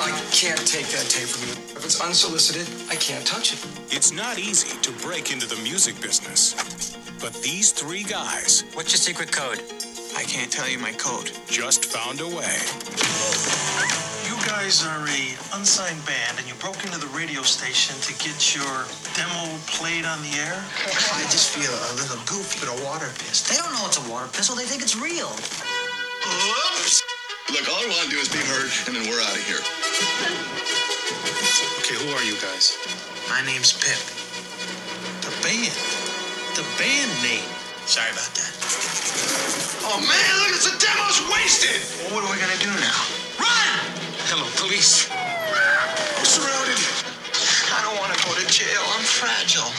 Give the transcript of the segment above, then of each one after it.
I can't take that tape from you. If it's unsolicited, I can't touch it. It's not easy to break into the music business. But these three guys What's your secret code? I can't tell you my code. just found a way. You guys are a unsigned band, and you broke into the radio station to get your demo played on the air. I just feel a little goofy with a water pistol. They don't know it's a water pistol. They think it's real. Whoops! Look, all I want to do is be heard, and then we're out of here. Okay, who are you guys? My name's Pip. The band. The band name. Sorry about that. Oh man, look, it's the demo's wasted! Well, what are we gonna do now? Run! Hello, police. I'm surrounded. I don't want to go to jail. I'm fragile.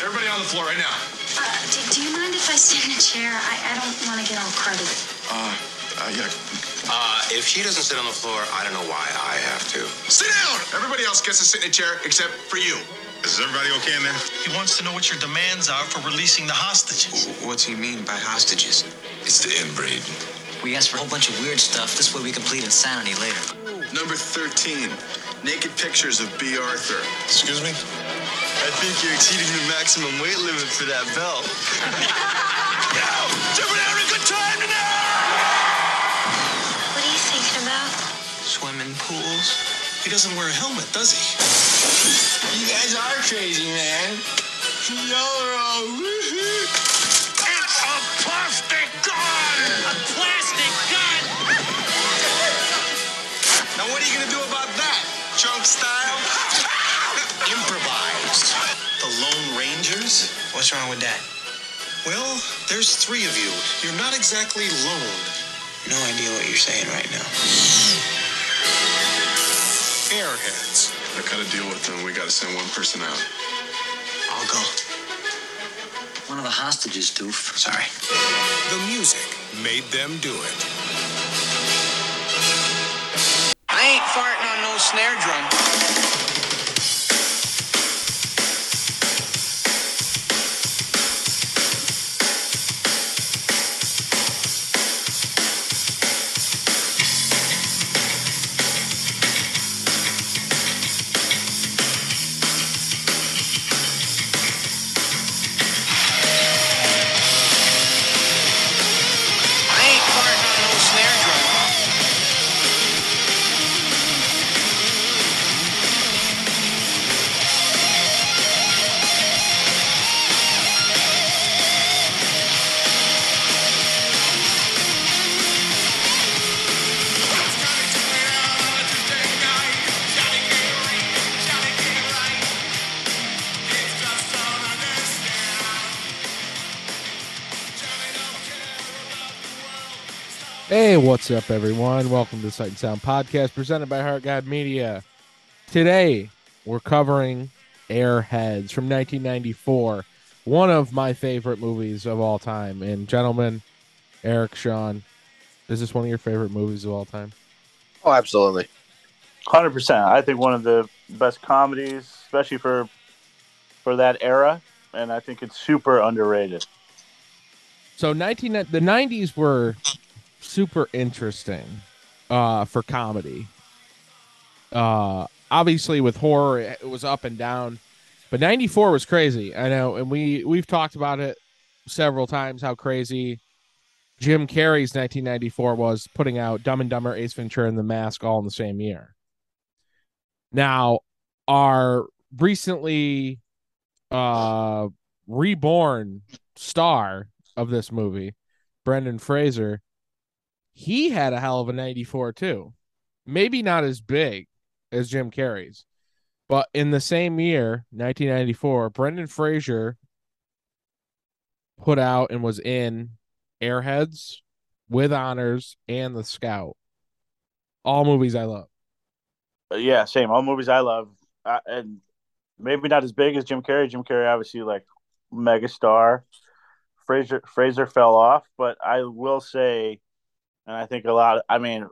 Everybody on the floor right now. Uh, do, do you mind if I sit in a chair? I, I don't want to get all cruddy. Uh, uh, yeah. Uh, if she doesn't sit on the floor, I don't know why I have to. Sit down! Everybody else gets to sit in a chair except for you. Is everybody okay in there? He wants to know what your demands are for releasing the hostages. What's he mean by hostages? It's the inbreed. We asked for a whole bunch of weird stuff. This way we can plead insanity later. Number 13. Naked pictures of Bea Arthur. Excuse me? I think you're exceeding the maximum weight limit for that belt. Everybody having a good time tonight? Swimming pools? He doesn't wear a helmet, does he? You guys are crazy, man. Y'all are all woohoo. It's a plastic gun! A plastic gun! Now what are you gonna do about that? Chunk style? Improvised. The Lone Rangers? What's wrong with that? Well, there's three of you. You're not exactly lone. No idea what you're saying right now. Airheads. I gotta deal with them. We gotta send one person out. I'll go. One of the hostages, doof. Sorry. The music made them do it. I ain't farting on no snare drum. Hey, what's up, everyone? Welcome to the Sight and Sound Podcast presented by Heart God Media. Today, we're covering Airheads from 1994, one of my favorite movies of all time. And, gentlemen, Eric, Sean, is this one of your favorite movies of all time? Oh, absolutely. Hundred percent. I think one of the best comedies, especially for for that era, and I think it's super underrated. So, 19, the 90s were super interesting uh, for comedy. Uh, obviously, with horror, it was up and down, but 94 was crazy. I know, and we we've talked about it several times how crazy Jim Carrey's 1994 was putting out Dumb and Dumber, Ace Ventura, and The Mask all in the same year. Now, our recently uh reborn star of this movie, Brendan Fraser, he had a hell of a 94 too. Maybe not as big as Jim Carrey's, but in the same year, 1994, Brendan Fraser put out and was in Airheads with honors and The Scout. All movies I love. Yeah, same. All movies I love, uh, and maybe not as big as Jim Carrey. Jim Carrey, obviously, like megastar. Fraser Fraser fell off, but I will say, and I think a lot. I mean,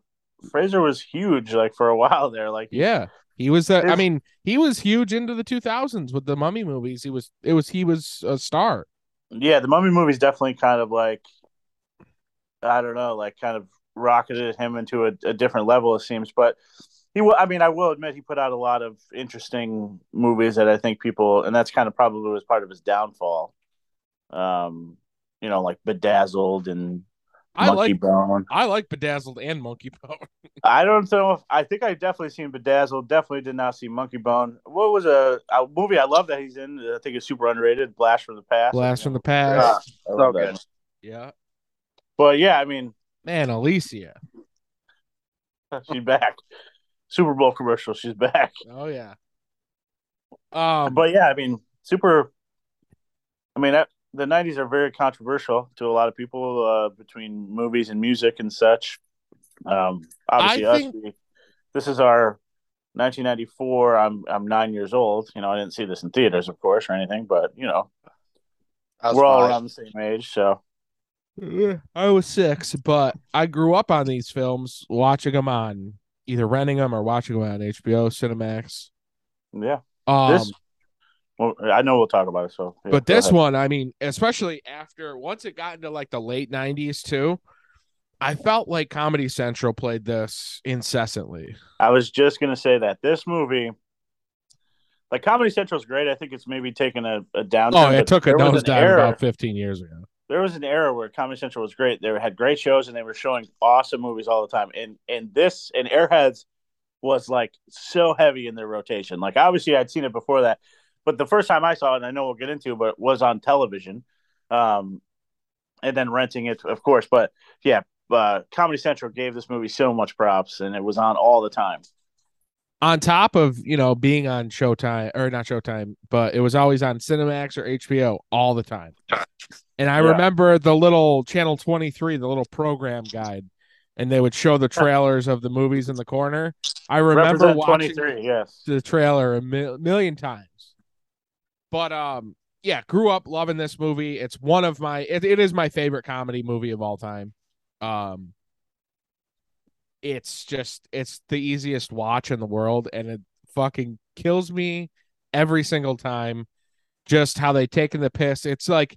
Fraser was huge, like for a while there. Like Yeah. He was the I mean, he was huge into the 2000s with the Mummy movies. He was it was he was a star. yeah, the Mummy movies definitely kind of like, I don't know, like kind of rocketed him into a, a different level. It seems, but he will. I mean, I will admit he put out a lot of interesting movies that I think people, and that's kind of probably was part of his downfall. Um, you know, like Bedazzled and I Monkey like Bone. I like Bedazzled and Monkey Bone. I don't know if I think I definitely seen Bedazzled. Definitely did not see Monkey Bone. What was a, a movie I love that he's in? I think it's super underrated. Blast from the Past. Blast from the Past. I love So that. good. Yeah. But yeah, I mean, Man, Alicia. she's back. Super Bowl commercial. She's back. Oh yeah. Um but yeah, I mean, super. I mean, that, the '90s are very controversial to a lot of people uh, between movies and music and such. Um, obviously, I us. think- we- this is our 1994. I'm I'm nine years old. You know, I didn't see this in theaters, of course, or anything, but you know, I we're all around the same age, so I was six, but I grew up on these films, watching them on either renting them or watching them on HBO, Cinemax. yeah. Um, This, well, I know we'll talk about it. So, yeah, but this one, I mean, especially after once it got into like the late '90s too, I felt like Comedy Central played this incessantly. I was just gonna say that this movie, like Comedy Central, is great. I think it's maybe taken a, a downturn. Oh, it took a nosedive about 15 years ago. there was an era where Comedy Central was great. They had great shows and they were showing awesome movies all the time. And and this and Airheads was like so heavy in their rotation. Like obviously I'd seen it before that, but the first time I saw it, and I know we'll get into, it, but it was on television, um, and then renting it, of course. But yeah, uh, Comedy Central gave this movie so much props, and it was on all the time. on top of you know being on Showtime or not Showtime, but it was always on Cinemax or HBO all the time. And I Yeah. remember the little channel 23, the little program guide, and they would show the trailers of the movies in the corner. I remember watching 23, yes. the trailer a mil- million times. But um yeah, grew up loving this movie. It's one of my it, it is my favorite comedy movie of all time. Um it's just it's the easiest watch in the world and it fucking kills me every single time just how they taken the piss. It's like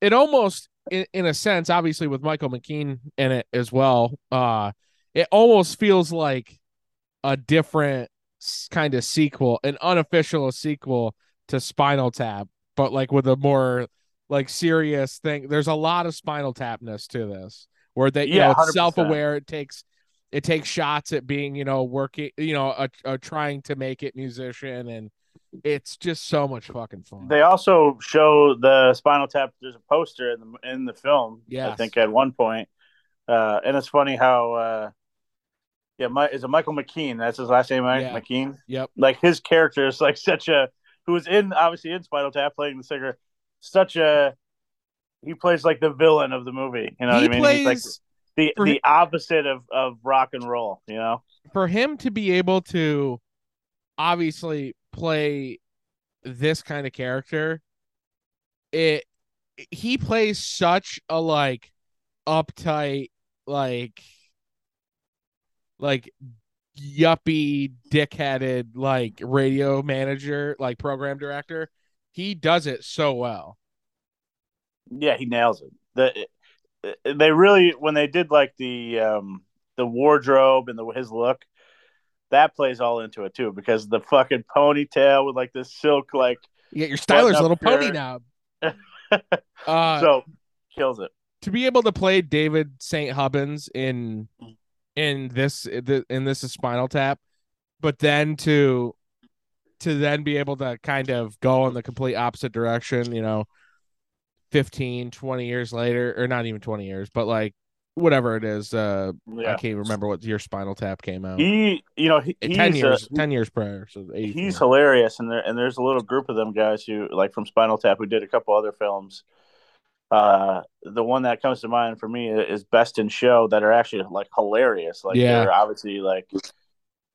it almost in, in a sense obviously with Michael McKean in it as well. Uh it almost feels like a different kind of sequel, an unofficial sequel to Spinal Tap, but like with a more like serious thing. There's a lot of Spinal Tapness to this, where they you Yeah, know it's 100%. self-aware. It takes it takes shots at being you know working you know a, a trying to make it musician, and it's just so much fucking fun. They also show the Spinal Tap. There's a poster in the in the film. Yeah, I think at one point, uh, and it's funny how, uh, yeah, my, is it Michael McKean? That's his last name, right? Yeah. McKean. Yep. Like his character is like such a who was in obviously in Spinal Tap playing the singer. Such a he plays like the villain of the movie. You know he what I mean? plays He's like the the opposite of of rock and roll. You know? for him to be able to obviously play this kind of character it he plays such a like uptight like like yuppie dickheaded like radio manager like program director he does it so well Yeah, he nails it. The they really when they did like the um the wardrobe and the his look, that plays all into it too because the fucking ponytail with like the silk like you get your styler's little pony shirt. knob uh so kills it. to be able to play David St. Hubbins in in this in this is Spinal Tap, but then to to then be able to kind of go in the complete opposite direction, you know, 15, 20 years later, or not even 20 years, but like whatever it is, uh I can't remember what year Spinal Tap came out. He you know he, Uh, he's 10 a- years, 10 years prior. So he's hilarious and there and there's a little group of them guys who like from Spinal Tap who did a couple other films. Uh, the one that comes to mind for me is Best in Show that are actually like hilarious. Like Yeah. they're obviously like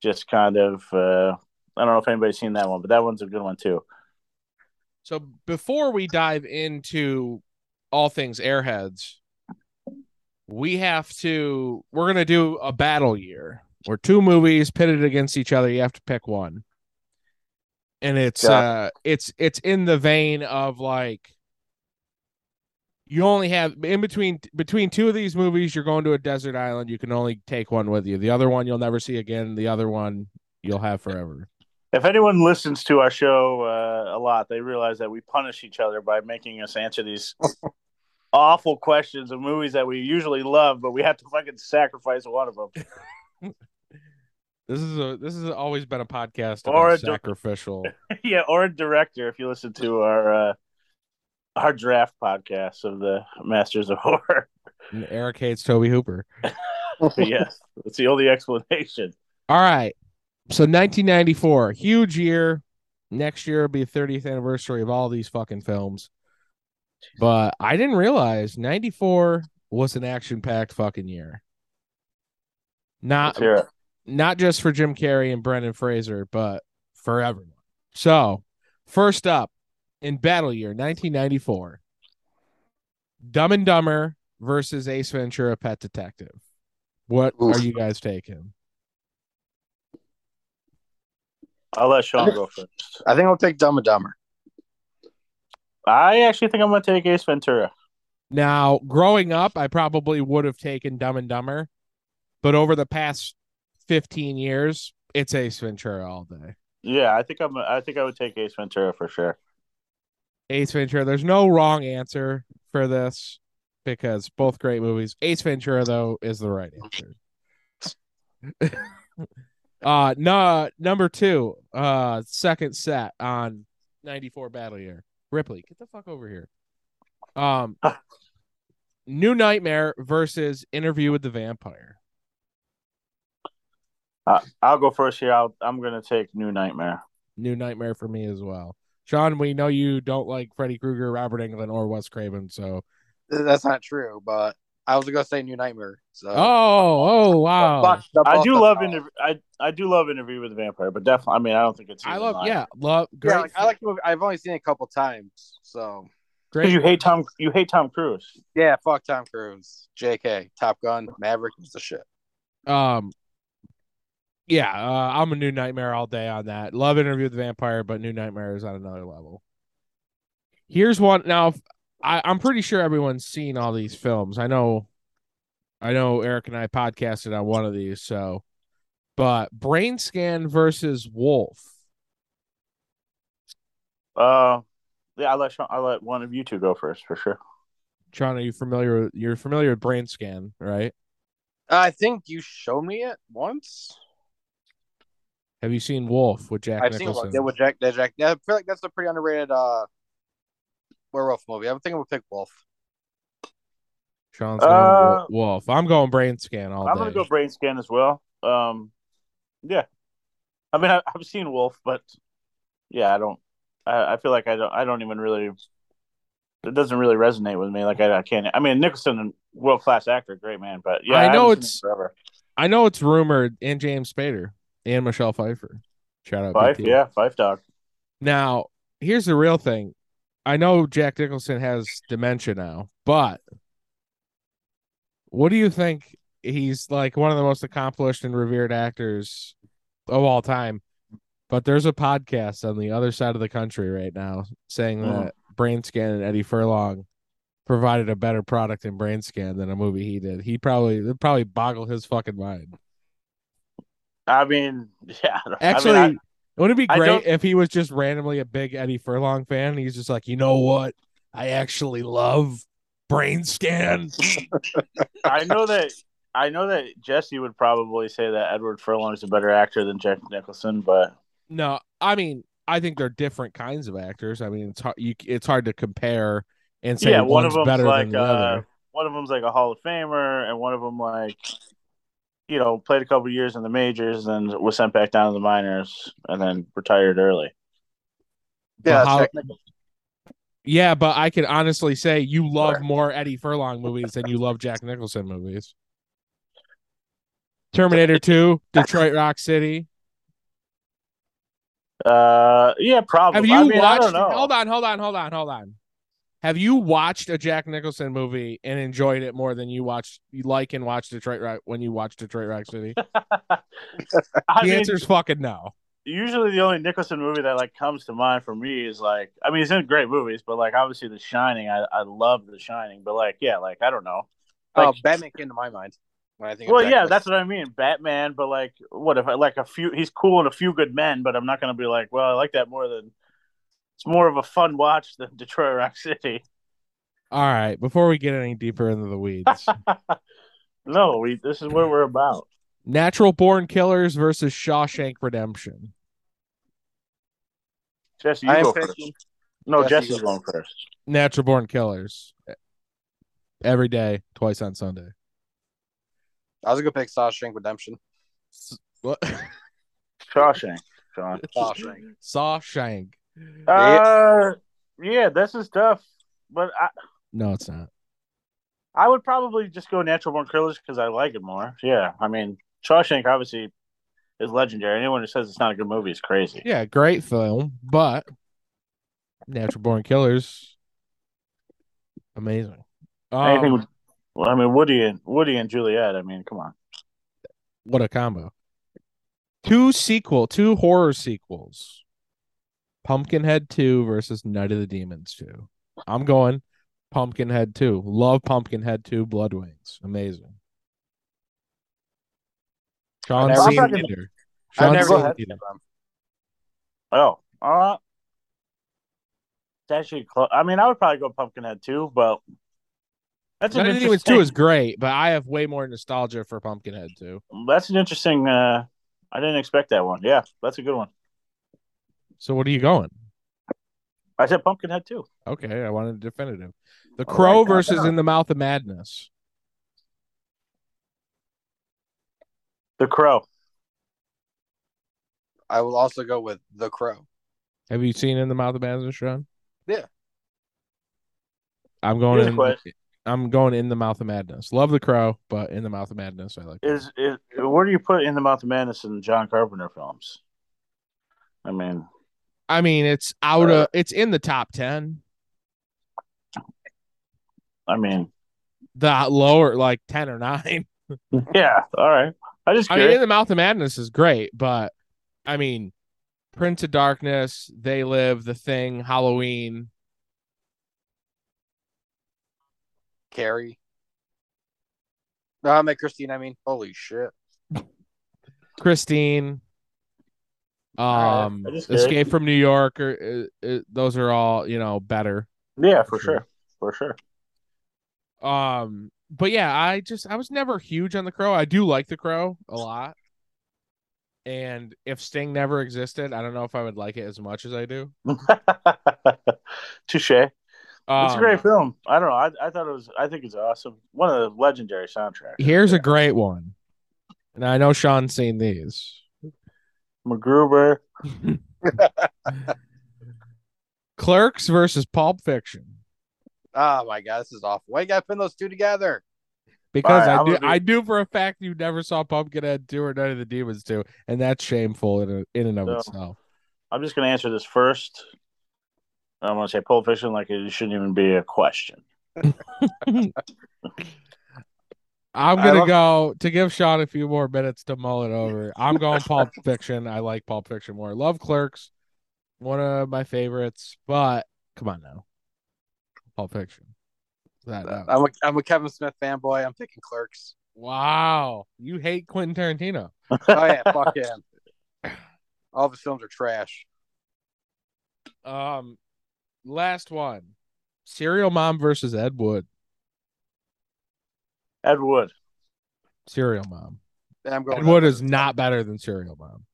just kind of uh, I don't know if anybody's seen that one, but that one's a good one too. So before we dive into all things Airheads, we have to we're gonna do a battle year where two movies pitted against each other. You have to pick one. And it's Yeah. uh it's it's in the vein of like you only have in between between two of these movies, you're going to a desert island. You can only take one with you. The other one you'll never see again. The other one you'll have forever. If anyone listens to our show uh, a lot, they realize that we punish each other by making us answer these awful questions of movies that we usually love, but we have to fucking sacrifice one of them. This is a this has always been a podcast Or a sacrificial. yeah, or a director if you listen to our uh, our draft podcast of the Masters of Horror. and Eric hates Tobe Hooper. yes, that's the only explanation. All right. So 1994, huge year. Next year will be the 30th anniversary of all these fucking films. But I didn't realize 94 was an action-packed fucking year. Not Let's hear it. not just for Jim Carrey and Brendan Fraser, but for everyone. So, first up in battle year 1994, Dumb and Dumber versus Ace Ventura Pet Detective. What Oof. are you guys taking? I'll let Sean go first. I think I'll take Dumb and Dumber. I actually think I'm going to take Ace Ventura. Now, growing up, I probably would have taken Dumb and Dumber, but over the past 15 years, it's Ace Ventura all day. Yeah, I think I'm. I think I would take Ace Ventura for sure. Ace Ventura. There's no wrong answer for this because both great movies. Ace Ventura though is the right answer. uh no number 2, uh second set on 94 battle year. Ripley, get the fuck over here. Um New Nightmare versus Interview with the Vampire. Uh, I'll go first here. I'll, I'm going to take New Nightmare. New Nightmare for me as well. Sean, we know you don't like Freddy Krueger, Robert Englund, or Wes Craven, so That's not true, but I was gonna say New Nightmare. So Oh, oh wow. But the I do love them. interview. I I do love Interview with the Vampire, but definitely. I mean, I don't think it's. I love like- yeah, love great. Yeah, like, I like the movie. I've only seen it a couple times, so great. Because you hate Tom. You hate Tom Cruise. yeah. Fuck Tom Cruise, J.K. Top Gun, Maverick was the shit. Um, yeah, uh, I'm a New Nightmare all day on that. Love Interview with the Vampire, but New Nightmare is on another level. Here's one. Now, I, I'm pretty sure everyone's seen all these films. I know, I know. Eric and I podcasted on one of these, so. But Brain Scan versus Wolf. Uh, yeah. I let Sean, I let one of you two go first for sure. Sean, are you familiar? With, you're familiar with Brain Scan, right? I think you showed me it once. Have you seen Wolf with Jack I've seen Nicholson? what did with Jack. That Jack. Yeah, I feel like that's a pretty underrated uh werewolf movie. I'm thinking we'll pick Wolf. Sean's going Uh, Wolf. I'm going Brain Scan all I'm day. gonna go Brain Scan as well. Um, yeah. I mean, I, I've seen Wolf, but yeah, I don't. I, I feel like I don't. I don't even really. It doesn't really resonate with me. Like I, I can't. I mean, Nicholson, world class actor, great man, but yeah, I know haven't it's- seen him forever. I know it's rumored, and James Spader and Michelle Pfeiffer. Shout out Fife, BT. yeah, Fife dog. Now, here's the real thing. I know Jack Nicholson has dementia now, but what do you think? He's like one of the most accomplished and revered actors of all time. But there's a podcast on the other side of the country right now saying Mm. that Brain Scan and Eddie Furlong provided a better product in Brain Scan than a movie he did. He probably probably boggled his fucking mind. I mean, yeah. I mean, Actually, I- wouldn't it be great if he was just randomly a big Eddie Furlong fan? He's just like, you know what? I actually love Brain Scan. I know that I know that Jesse would probably say that Edward Furlong is a better actor than Jack Nicholson, but no, I mean, I think they're different kinds of actors. I mean, it's hard. You, it's hard to compare and say yeah, one of them's better like than the uh, other. one of them's like a Hall of Famer, and one of them like you know played a couple years in the majors, and was sent back down to the minors, and then retired early. Yeah, But how- Yeah, but I can honestly say you love more Eddie Furlong movies than you love Jack Nicholson movies. Terminator 2, Detroit Rock City. Uh, yeah, probably. Have you I mean, watched? Hold on, hold on, hold on, hold on. Have you watched a Jack Nicholson movie and enjoyed it more than you watched, you like and watched Detroit Rock when you watched Detroit Rock City? The mean, answer's fucking no. usually the only Nicholson movie that like comes to mind for me is like I mean he's in great movies, but like obviously The Shining, I I love The Shining, but like yeah, like I don't know. Oh, Batman came to my mind. When I think Well, Jack yeah, that's what I mean. Batman, but like, what if I like a few? He's cool in a few good men, but I'm not gonna be like, well, I like that more than. It's more of a fun watch than Detroit Rock City. All right, before we get any deeper into the weeds, No, we. This is what we're about. Natural Born Killers versus Shawshank Redemption. Jesse, you I am go picking- first. No, Jesse, Jesse's going first. Natural Born Killers. Every day, twice on Sunday. I was gonna pick Shawshank Redemption. What? Shawshank. Shawshank. Shawshank. Uh, yeah, this is tough, but I, No, it's not. I would probably just go Natural Born Killers because I like it more. Yeah, I mean, Shawshank obviously is legendary. Anyone who says it's not a good movie is crazy. Yeah, great film, but Natural Born Killers, amazing. Anything Um, with, well, I mean, Woody and Woody and Juliette. I mean, come on. what a combo. Two sequel, two horror sequels. Pumpkinhead 2 versus Night of the Demons 2. I'm going Pumpkinhead 2. Love Pumpkinhead 2 Blood Wings. Amazing. Sean never seen seen it it. I've never seen had them. Oh, uh, it's actually close. I mean, I would probably go Pumpkinhead too, but that's an Night of the Demons 2 is great, but I have way more nostalgia for Pumpkinhead 2. That's an interesting. Uh, I didn't expect that one. Yeah, that's a good one. So what are you going? I said Pumpkinhead too. Okay, I wanted definitive. The All Crow right, versus. In the Mouth of Madness. The Crow. I will also go with The Crow. Have you seen In the Mouth of Madness, Sean? Yeah. I'm going Here's in. question. I'm going in the Mouth of Madness. Love the Crow, but in the Mouth of Madness, I like. it. Is is where do you put in the Mouth of Madness in John Carpenter films? I mean, I mean, it's out of. It's in the top ten. I mean, The lower, like ten or nine. yeah. All right. I just I mean, in the Mouth of Madness is great, but I mean, Prince of Darkness, They Live, The Thing, Halloween. Carrie. No, I met Christine. I mean, holy shit. Christine, right, um. Escape from New York, or uh, uh, those are all you know better. yeah, for Sure. sure. For sure. Um, but yeah, I just I was never huge on the Crow. I do like the Crow a lot, and if Sting never existed, I don't know if I would like it as much as I do. Touche. It's Um, a great film. I don't know. I, I thought it was. I think it's awesome. One of the legendary soundtracks. Here's a great one, and I know Sean's seen these. MacGruber. Clerks versus Pulp Fiction. Oh my god, this is awful. Why you gotta pin those two together? Because All right, I I'm do, be- I do for a fact you never saw Pumpkinhead two or Night of the Demons two, and that's shameful in a, in and of No. itself. I'm just going to answer this first. I'm going to say Pulp Fiction like it shouldn't even be a question. I'm gonna go to give Sean a few more minutes to mull it over. I'm going Pulp Fiction. I like Pulp Fiction more. Love Clerks, one of my favorites, but come on now, Pulp Fiction. That, that- I'm a, I'm a Kevin Smith fanboy. I'm picking Clerks. wow, you hate Quentin Tarantino. Oh yeah, fuck him. All the films are trash. Um, last one, Serial Mom versus Ed Wood. Ed Wood. Serial Mom. I'm going. Ed Wood is not better than Serial Mom.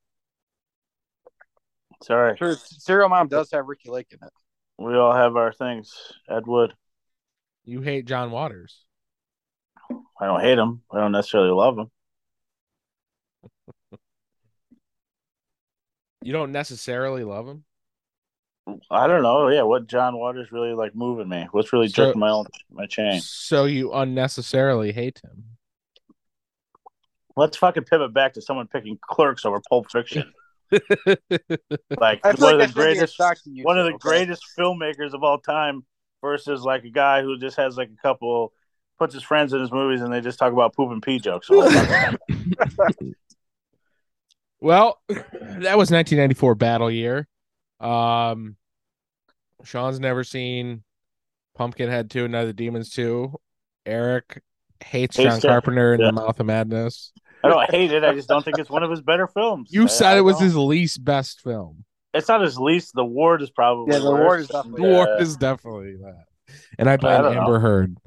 Sorry. Sure, Serial Mom does have Ricki Lake in it. We all have our things. Ed Wood. You hate John Waters. I don't hate him. I don't necessarily love him. You don't necessarily love him. I don't know. Yeah, what John Waters really like moving me? What's really So- jerking my own my chain? So you unnecessarily hate him. Let's fucking pivot back to someone picking Clerks over Pulp Fiction. Like one like of the greatest, you one of the okay? greatest filmmakers of all time, versus like a guy who just has like a couple, puts his friends in his movies and they just talk about poop and pee jokes. all the time. Well, that was 1994 battle year. Um, Sean's never seen Pumpkinhead 2, Night of the Demons 2. Eric hates Hates John. Carpenter in Yeah. The Mouth of Madness. I don't hate it. I just don't think it's one of his better films. You I- said I it was don't- his least best film. It's not his least. The Ward is probably. Yeah, The worse. Ward is The definitely- Yeah. Ward is definitely that. And I blame don't know. Amber Heard.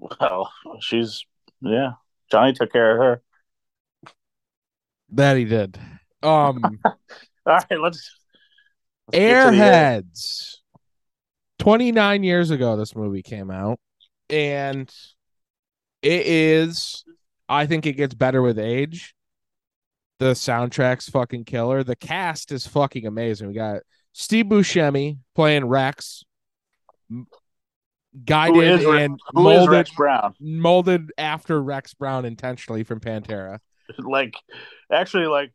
Well, she's yeah. Johnny took care of her. That he did. Um All right, let's. let's get to the, uh, Airheads. 29 years ago, this movie came out. And it is, I think it gets better with age. The soundtrack's fucking killer. The cast is fucking amazing. We got Steve Buscemi playing Rex, guided is, and who is molded, Rex Brown? molded after Rex Brown intentionally from Pantera. Like, actually, like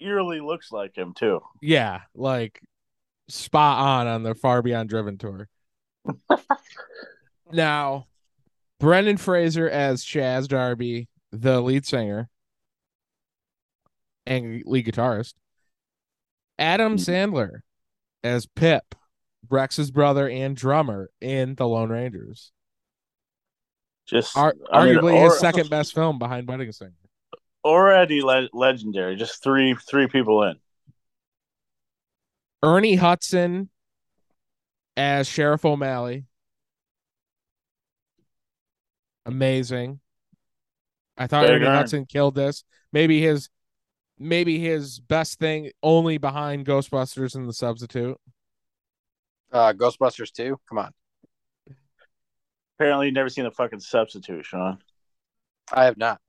eerily looks like him too. Yeah, like spot on on the Far Beyond Driven tour. now, Brendan Fraser as Chaz Darby, the lead singer and lead guitarist. Adam mm-hmm. Sandler as Pip, Rex's brother and drummer in The Lone Rangers. Just Ar- I mean, arguably or- his second best film behind Wedding Singer. already le- legendary. Just three three people in. Ernie Hudson as Sheriff O'Malley. Amazing. I thought Big Ernie earn. Hudson killed this. Maybe his maybe his best thing only behind Ghostbusters and the substitute. Uh, Ghostbusters 2. Come on. Apparently, you've never seen the fucking substitute, Sean. I have not.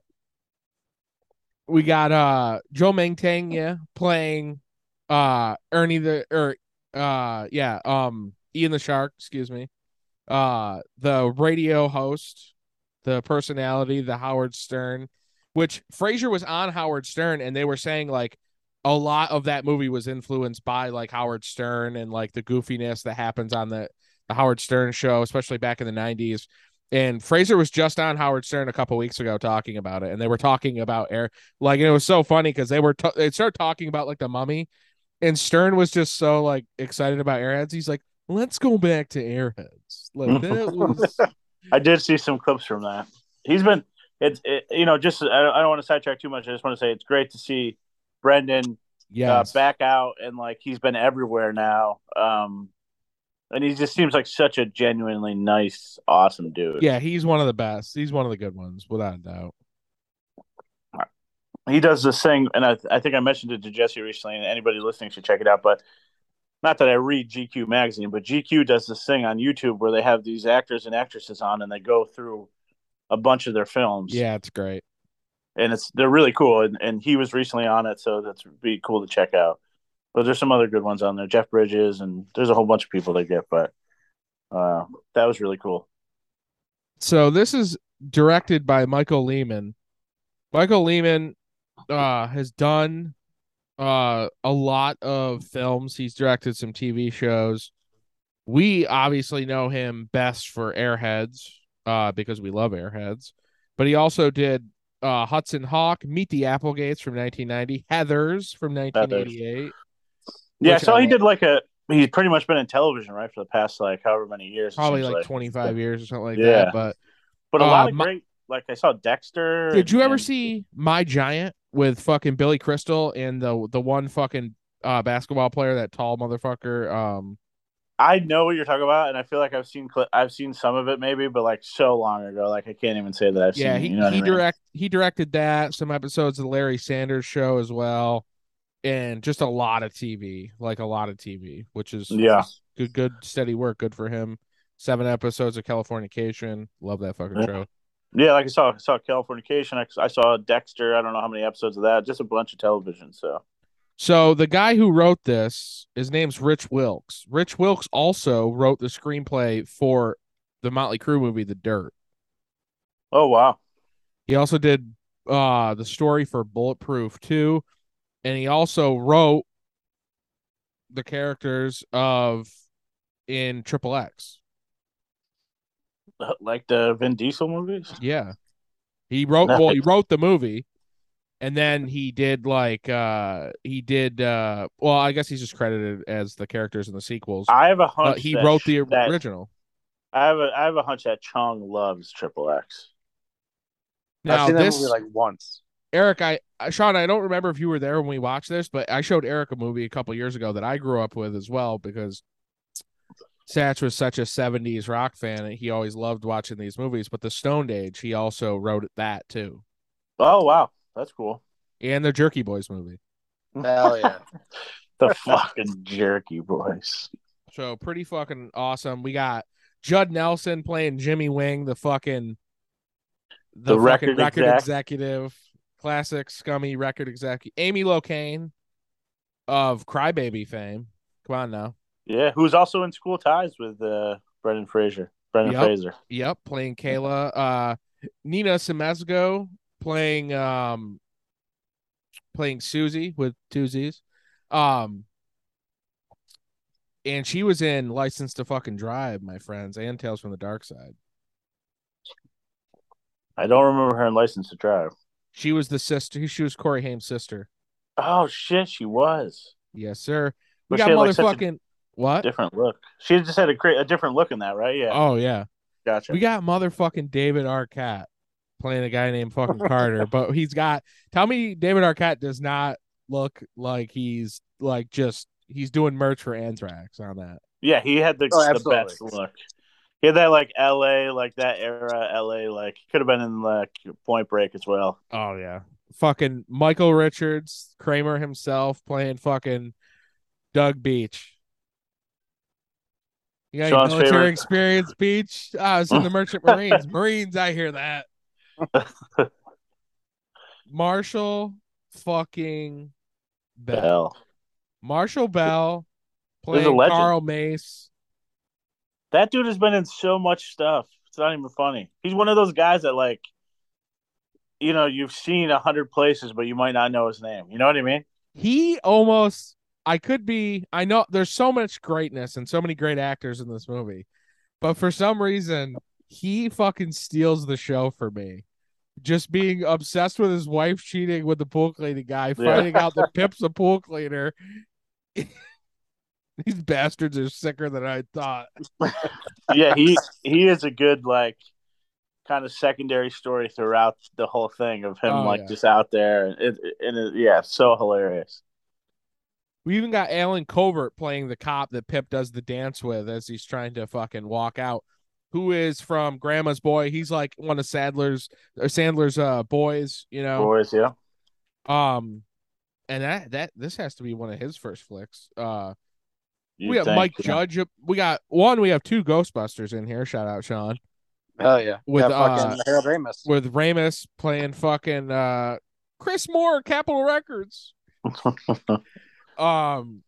We got uh Joe Mantegna playing uh Ernie the or uh yeah, um Ian the Shark, excuse me. Uh the radio host, the personality, the Howard Stern, which Fraser was on Howard Stern and they were saying like a lot of that movie was influenced by like Howard Stern and like the goofiness that happens on the, the Howard Stern show, especially back in the 90s. And Fraser was just on Howard Stern a couple weeks ago talking about it, and they were talking about air like it was so funny because they were t- they started talking about like the mummy, and Stern was just so like excited about Airheads. He's like, "Let's go back to Airheads." Like that was I did see some clips from that. He's been it's it, you know just I don't, I don't want to sidetrack too much. I just want to say it's great to see Brendan yes, uh, back out and like he's been everywhere now. Um, and he just seems like such a genuinely nice, awesome dude. yeah, he's one of the best. He's one of the good ones, without a doubt. He does this thing, and I, I think I mentioned it to Jesse recently, and anybody listening should check it out. But not that I read GQ magazine, but GQ does this thing on YouTube where they have these actors and actresses on, and they go through a bunch of their films. Yeah, it's great. and it's they're really cool. And, and he was recently on it, so that's be cool to check out. But there's some other good ones on there, Jeff Bridges, and there's a whole bunch of people they get. But uh, that was really cool. So this is directed by Michael Lehmann. Michael Lehmann uh has done uh a lot of films. He's directed some TV shows. We obviously know him best for Airheads, uh, because we love Airheads. But he also did uh Hudson Hawk, Meet the Applegates from 1990, Heathers from 1988. Yeah, so he did like a. He's pretty much been in television, right, for the past like however many years. Probably seems like 25 years or something like Yeah. that. But But a uh, lot of my- great. Like I saw Dexter. Did you ever and- see My Giant with fucking Billy Crystal and the the one fucking uh basketball player, that tall motherfucker? Um, I know what you're talking about, and I feel like I've seen cli I've seen some of it maybe, but like so long ago, like I can't even say that I've yeah, seen. he it, you know he I mean? direct he directed that some episodes of the Larry Sanders Show as well, and just a lot of TV, like a lot of TV, which is Yeah. good, good steady work, good for him. Seven episodes of Californication, love that fucking Yeah. show. Yeah, like I saw I saw Californication. I, I saw Dexter. I don't know how many episodes of that. Just a bunch of television. So So the guy who wrote this, his name's Rich Wilkes. Rich Wilkes also wrote the screenplay for the Motley Crue movie The Dirt. oh wow, He also did uh the story for Bulletproof too, and he also wrote the characters of in Triple X. like the Vin Diesel movies. Yeah. He wrote well, he wrote the movie and then he did like uh he did uh well, I guess he's just credited as the characters in the sequels. I have a Uh, hunch. he that- wrote the that- original. I have a I have a hunch that Chong loves Triple X. Now I've seen that this movie like once. Eric, I I- Sean, I don't remember if you were there when we watched this, but I showed Eric a movie a couple years ago that I grew up with as well because Satch was such a '70s rock fan, and he always loved watching these movies. But the Stoned Age, he also wrote that too, Oh wow, that's cool. and the Jerky Boys movie. Hell yeah. The fucking jerky boys. So pretty fucking awesome. We got Judd Nelson playing Jimmy Wing, the fucking the, The fucking record record exec. executive, classic scummy record executive. Amy Locane of Crybaby fame. Come on now. Yeah, who's also in School Ties with uh, Brendan Fraser. Brendan Yep. Fraser. Yep, playing Kayla. Uh Nina Siemaszko playing um playing Susie with two Z's. Um and she was in License to Fucking Drive, my friends, and Tales from the Dark Side. I don't remember her in License to Drive. She was the sister. She was Corey Haim's sister. Oh shit, she was. Yes, sir. We But got like, motherfucking what? Different look. She just had a cra- a different look in that, right? Yeah. Oh yeah. gotcha. We got motherfucking David Arquette playing a guy named fucking Carter, but he's got. Tell me, David Arquette does not look like he's like just he's doing merch for Anthrax on that. yeah, he had the, Oh, the best look. He had that like L.A. like that era L.A. like could have been in like Point Break as well. Oh yeah, fucking Michael Richards, Kramer himself playing fucking Doug Beech. You got Sean's military favorite- experience, Beach? Ah, I was in the Merchant Marines. Marines, I hear that. Marshall fucking Bell. Bell. Marshall Bell playing. Carl Mace. That dude has been in so much stuff. It's not even funny. He's one of those guys that like, you know, you've seen a hundred places, but you might not know his name. You know what I mean? He almost I could be I know there's so much greatness and so many great actors in this movie. But for some reason, he fucking steals the show for me. Just being obsessed with his wife cheating with the pool cleaning guy, Yeah. finding out the Pip's a pool cleaner. These bastards are sicker than I thought. yeah, he he is a good like kind of secondary story throughout the whole thing of him Oh, like yeah. just out there and it, and it, yeah, so hilarious. We even got Allen Covert playing the cop that Pip does the dance with as he's trying to fucking walk out. Who is from Grandma's Boy? He's like one of Sadler's or Sandler's uh boys, you know. Boys, yeah. Um, and that that this has to be one of his first flicks. Uh, You'd we got think, Mike yeah. Judge. We got one. We have two Ghostbusters in here. Shout out Sean Hell yeah. with yeah, fucking uh Harold Ramis. with Ramis playing fucking uh Chris Moore, Capitol Records. Um,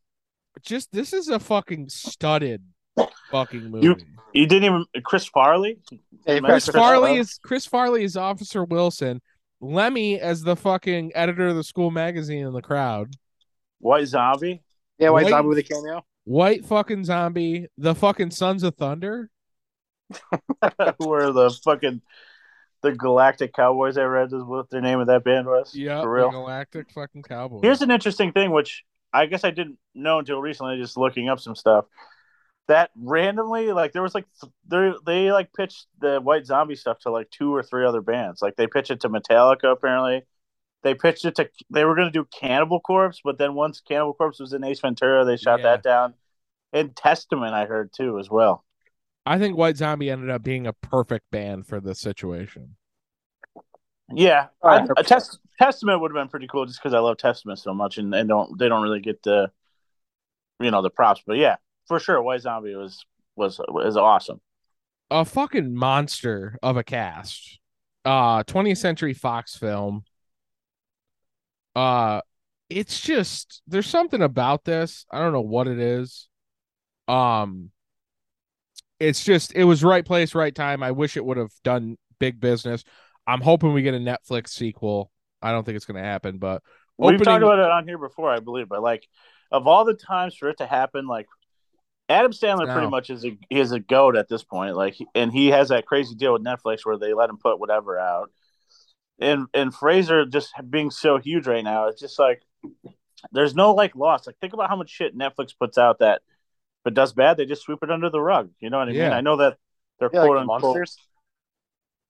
just this is a fucking studded fucking movie. You you didn't even Chris Farley. Hey, Chris Chris Farley Farley. is Chris Farley is Officer Wilson. Lemmy as the fucking editor of the school magazine in the crowd. White Zombie. Yeah, White White- Zombie with a cameo. White fucking zombie. The fucking Sons of Thunder. Where the fucking the Galactic Cowboys I read is what their name of that band was. Yeah, for real. Galactic fucking Cowboy. Here's an interesting thing, which I guess I didn't know until recently, just looking up some stuff. That randomly, like there was like they they like pitched the White Zombie stuff to like two or three other bands. Like they pitched it to Metallica apparently. They pitched it to they were gonna do Cannibal Corpse, but then once Cannibal Corpse was in Ace Ventura, they shot Yeah. that down. And Testament, I heard too as well. I think White Zombie ended up being a perfect band for this situation. Yeah, I, yeah, a test, Testament would have been pretty cool just because I love Testament so much, and, and don't they don't really get the, you know, the props. But yeah, for sure, White Zombie was was was awesome. A fucking monster of a cast. Uh 20th Century Fox film. Uh it's just there's something about this. I don't know what it is. Um it's just it was right place, right time. I wish it would have done big business. I'm hoping we get a Netflix sequel. I don't think it's gonna happen, but We've talked about it on here before, I believe. But like, of all the times for it to happen, like Adam Sandler pretty much is a is a goat at this point. Like, and he has that crazy deal with Netflix where they let him put whatever out. And and Fraser just being so huge right now, it's just like there's no like loss. Like, think about how much shit Netflix puts out that, if it does bad, they just sweep it under the rug. You know what I mean? I know that they're Yeah, like quote the unquote monsters.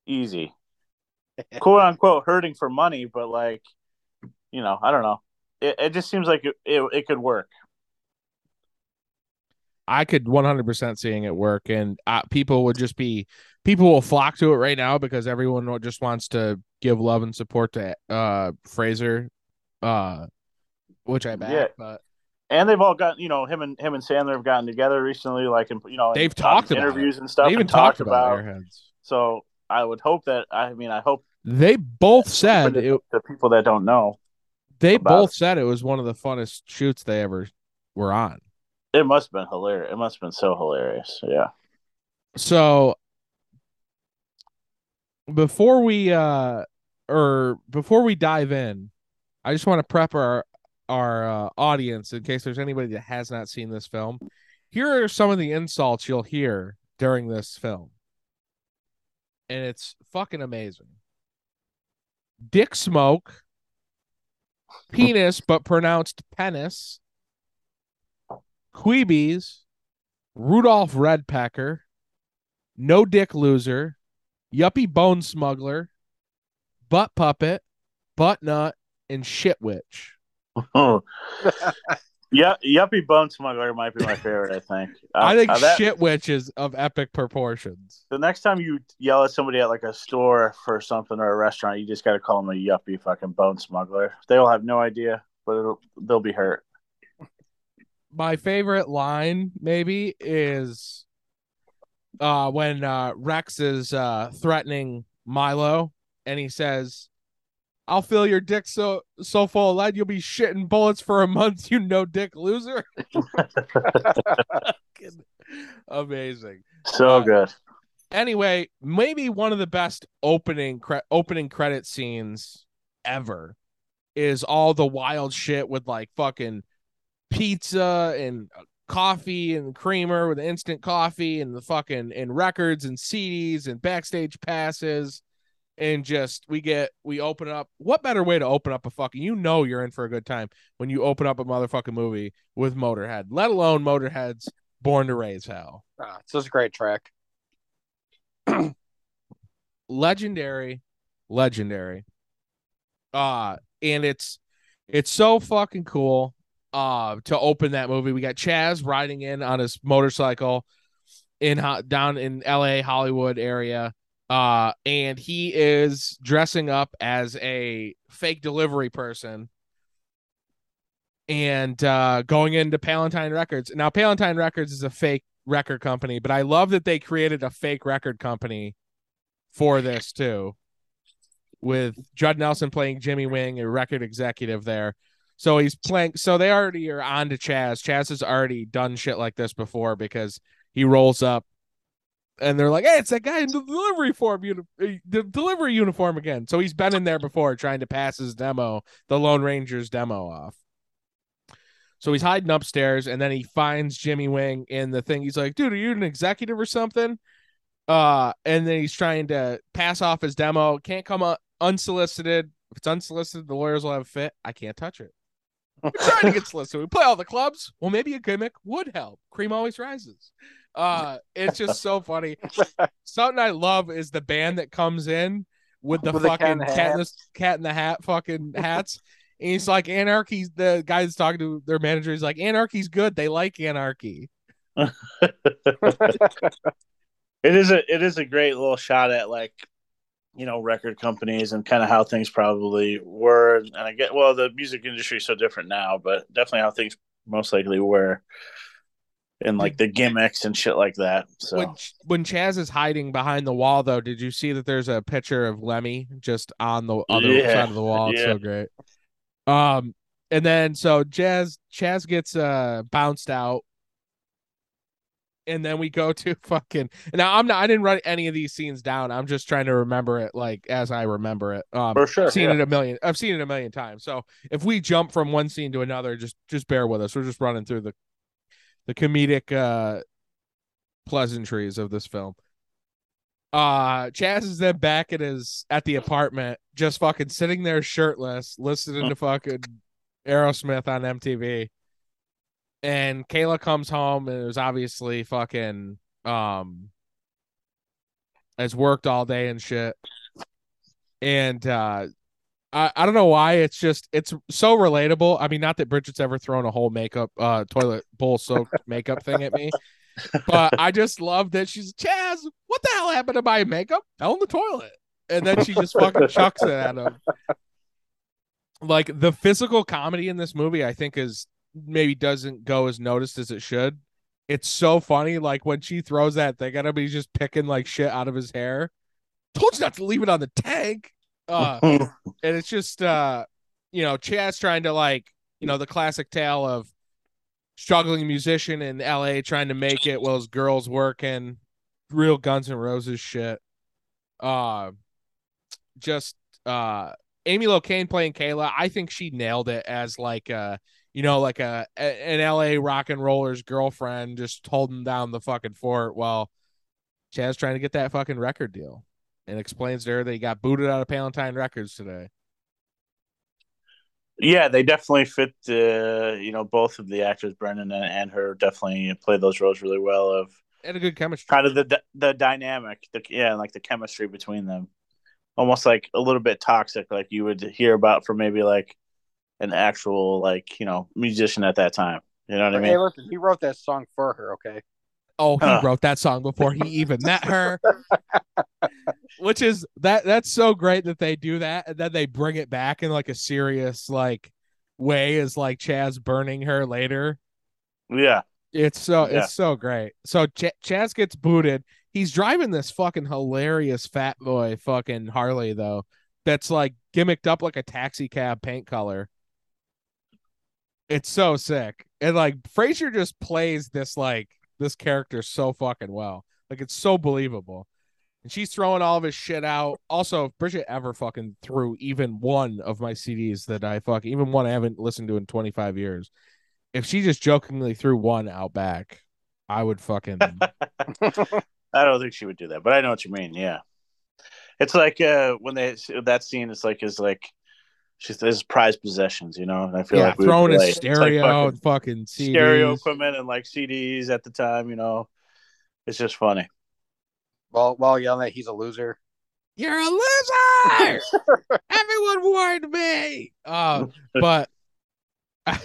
easy. quote unquote hurting for money, but like, you know, I don't know. It, it just seems like it, it, it could work. I could 100% seeing it work, and uh, people would just be people will flock to it right now because everyone just wants to give love and support to uh Fraser, uh, which I back. Yeah. But And they've all gotten you know him and him and Sandler have gotten together recently, like in, you know they've talked about interviews it. and stuff. They even talked talked about, about. So I would hope that I mean I hope They both said the, it, the people that don't know they both it. said it was one of the funnest shoots they ever were on. it must have been hilarious. It must have been so hilarious. Yeah. So before we uh or before we dive in, I just want to prep our our uh, audience in case there's anybody that has not seen this film. Here are some of the insults you'll hear during this film. And it's fucking amazing. Dick smoke, penis but pronounced penis, Queebies, Rudolph Redpecker, No Dick Loser, Yuppie Bone Smuggler, Butt Puppet, Butt Nut, and Shit Witch. Oh. yeah, Yuppie Bone Smuggler might be my favorite. I think. Uh, I think uh, that- Shit Witch is of epic proportions. The next time you yell at somebody at like a store for something or a restaurant, you just got to call them a yuppie fucking bone smuggler. They will have no idea, but it'll, they'll be hurt. My favorite line maybe is uh when uh Rex is uh threatening Milo and he says I'll fill your dick so so full of lead you'll be shitting bullets for a month, you no dick loser. Amazing. So Uh, good. Anyway, maybe one of the best opening cre- opening credit scenes ever is all the wild shit with like fucking pizza and coffee and creamer with instant coffee and the fucking and records and CDs and backstage passes and just we get we open up what better way to open up a fucking you know you're in for a good time when you open up a motherfucking movie with Motorhead, let alone Motorhead's Born to Raise Hell. Ah, it's just a great track. legendary legendary uh and it's it's so fucking cool uh to open that movie we got chaz riding in on his motorcycle in ho- down in la hollywood area uh and he is dressing up as a fake delivery person and uh going into Palatine records now Palatine records is a fake record company but i love that they created a fake record company for this too, with Judd Nelson playing Jimmy Wing, a record executive there. So he's playing. So they already are on to Chaz. Chaz has already done shit like this before because he rolls up, and they're like, "Hey, it's that guy in the delivery form, uni- uh, the delivery uniform again." So he's been in there before trying to pass his demo, the Lone Ranger's demo off. So he's hiding upstairs, and then he finds Jimmy Wing in the thing. He's like, "Dude, are you an executive or something?" uh and then he's trying to pass off his demo can't come up unsolicited if it's unsolicited the lawyers will have a fit i can't touch it we're trying to get solicited we play all the clubs well maybe a gimmick would help cream always rises uh it's just so funny. Something i love is the band that comes in with the With fucking in the cat in the, cat in the hat fucking hats. And he's like anarchy's the guy that's talking to their manager. He's like anarchy's good. They like anarchy. It is a it is a great little shot at like you know record companies and kind of how things probably were. And I get well the music industry is so different now but definitely how things most likely were and like the gimmicks and shit like that so When when Chaz is hiding behind the wall, though, did you see that there's a picture of Lemmy just on the other Yeah, side of the wall? It's yeah. so great. Um, and then so Jazz Chaz gets uh bounced out, and then we go to fucking. Now I'm not. I didn't write any of these scenes down. I'm just trying to remember it like as I remember it. Um, For sure, I've seen yeah. it a million. I've seen it a million times. So if we jump from one scene to another, just just bear with us. We're just running through the the comedic uh pleasantries of this film. Uh Chaz is then back at his at the apartment, just fucking sitting there shirtless, listening to fucking Aerosmith on MTV. And Kayla comes home and was obviously fucking um has worked all day and shit. and uh, I I don't know why it's just it's so relatable. I mean, not that Bridget's ever thrown a whole makeup uh toilet bowl soaked makeup thing at me, but I just love that she's Chaz. What the hell happened to my makeup? Fell in the toilet, and then she just fucking chucks it at him. Like the physical comedy in this movie, I think is maybe doesn't go as noticed as it should. It's so funny, like when she throws that thing at him, he's just picking like shit out of his hair. Told you not to leave it on the tank. Uh, and it's just uh, you know, Chaz trying to like, you know, the classic tale of struggling musician in LA trying to make it while his girl's working, real Guns N' Roses shit. Uh just uh Amy Locane playing Kayla, I think she nailed it as like uh you know, like a, an LA rock and roller's girlfriend just holding down the fucking fort while Chaz trying to get that fucking record deal and explains to her that he got booted out of Palatine Records today. Yeah, they definitely fit. Uh, you know, both of the actors, Brendan and, and her, definitely play those roles really well. Of and a good chemistry, kind of the the dynamic, the yeah, like the chemistry between them, almost like a little bit toxic, like you would hear about from maybe like an actual like you know musician at that time. You know what I mean? Hey, listen, he wrote that song for her. Okay. Oh, he uh. wrote that song before he even met her. Which is that that's so great that they do that and then they bring it back in like a serious like way is like Chaz burning her later. Yeah. It's so yeah. it's so great. So Ch- Chaz gets booted. He's driving this fucking hilarious fat boy fucking Harley though. That's like gimmicked up like a taxi cab paint color. It's so sick. And like Fraser just plays this like this character so fucking well. Like it's so believable. And she's throwing all of his shit out. Also, if Bridget ever fucking threw even one of my CDs that I fuck, even one I haven't listened to in 25 years, if she just jokingly threw one out back, I would fucking. I don't think she would do that, but I know what you mean. Yeah, it's like uh when they that scene is like is like she's his prized possessions, you know. And I feel yeah, like throwing a stereo, like fucking, fucking CDs. stereo equipment and like CDs at the time, you know. It's just funny. While while yelling that he's a loser. You're a loser. Everyone warned me. Uh, but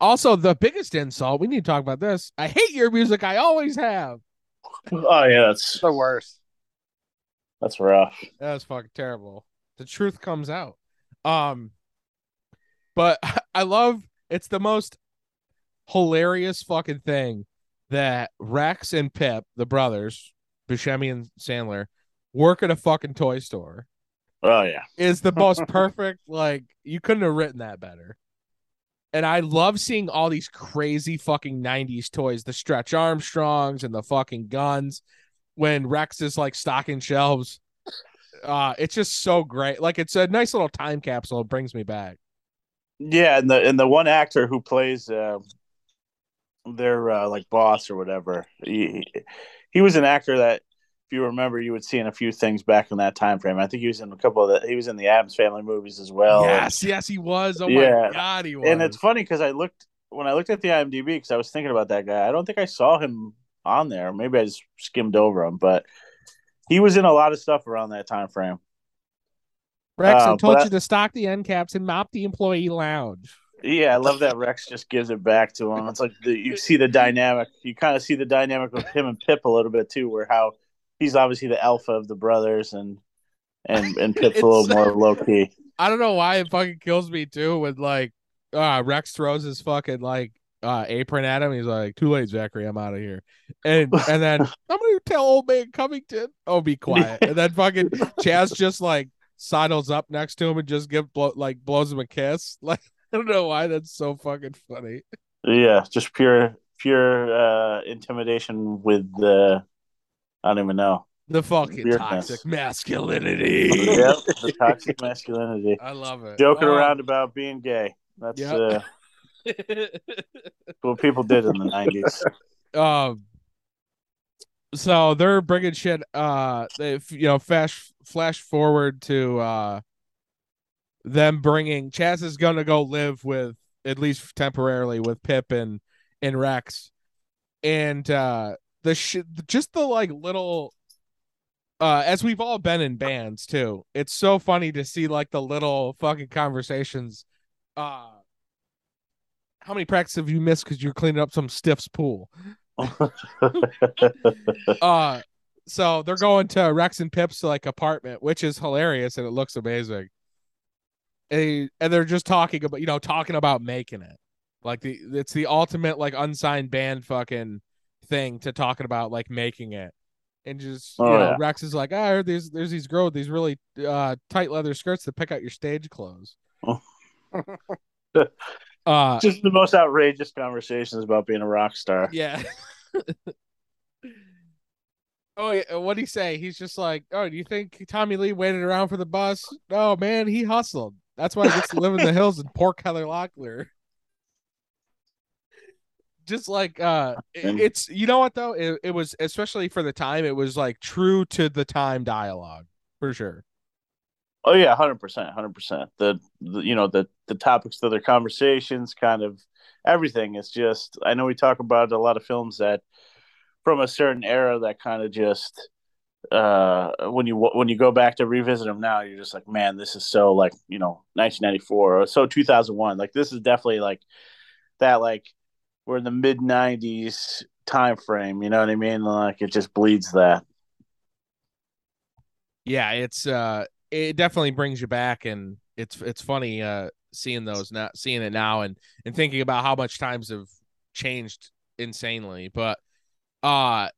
also the biggest insult. We need to talk about this. I hate your music. I always have. Oh yeah, that's the worst. That's rough. That's fucking terrible. The truth comes out. Um, but I love it's the most hilarious fucking thing that Rex and Pip, the brothers, Buscemi and Sandler, work at a fucking toy store. Oh yeah. Is the most perfect, like you couldn't have written that better. And I love seeing all these crazy fucking 90s toys, the stretch Armstrongs and the fucking guns when Rex is like stocking shelves uh it's just so great. Like it's a nice little time capsule. It brings me back. Yeah, and the and the one actor who plays uh, their uh, like boss or whatever, he he was an actor that if you remember, you would see in a few things back in that time frame. I think he was in a couple of the he was in the Addams Family movies as well. Yes, and, yes, he was. Oh yeah. my god, he was. And it's funny because I looked when I looked at the IMDb because I was thinking about that guy. I don't think I saw him on there. Maybe I just skimmed over him, but he was in a lot of stuff around that time frame. Rex, uh, I told you I, to stock the end caps and mop the employee lounge. Yeah, I love that Rex just gives it back to him. It's like the, you see the dynamic. You kind of see the dynamic with him and Pip a little bit too, where how he's obviously the alpha of the brothers, and and and Pip's a little more low key. I don't know why it fucking kills me too. With like, uh, Rex throws his fucking like uh, apron at him. He's like, "Too late, Zachary. I'm out of here." And and then I'm gonna tell old man Covington, "Oh, be quiet." And then fucking Chaz just like sidles up next to him and just give blow, like blows him a kiss. Like I don't know why that's so fucking funny. Yeah, just pure pure uh intimidation with the I don't even know. The fucking Weirdness. toxic masculinity. yep, the toxic masculinity. I love it. Joking oh. around about being gay. That's yep. uh what people did in the nineties. Um. So they're bringing shit. Uh, they you know flash flash forward to uh them bringing Chaz is gonna go live with at least temporarily with Pip and and Rex, and uh the shit just the like little uh, as we've all been in bands too. It's so funny to see like the little fucking conversations. Uh, how many practices have you missed because you're cleaning up some stiff's pool? uh, so they're going to Rex and Pip's like apartment, which is hilarious and it looks amazing. And, and they're just talking about you know talking about making it, like the it's the ultimate like unsigned band fucking thing to talking about like making it and just you Oh, know, yeah. Rex is like, ah, there's there's these girls with these really uh tight leather skirts to pick out your stage clothes. uh Just the most outrageous conversations about being a rock star. yeah. oh, yeah, what do he say? He's just like, oh, do you think Tommy Lee waited around for the bus? No, man, he hustled. That's why he gets to live in the hills and pork Heather Locklear. Just like uh it- it's you know what though? It, it was especially for the time, it was like true to the time dialogue for sure. Oh yeah, hundred percent, hundred percent. The, you know the the topics of their conversations, kind of everything. It's just I know we talk about a lot of films that from a certain era that kind of just uh when you when you go back to revisit them now, you're just like, man, this is so like you know 1994 or so 2001. Like this is definitely like that like we're in the mid 90s time frame. You know what I mean? Like it just bleeds that. yeah it's uh it definitely brings you back and it's it's funny uh seeing those now seeing it now and and thinking about how much times have changed insanely. But uh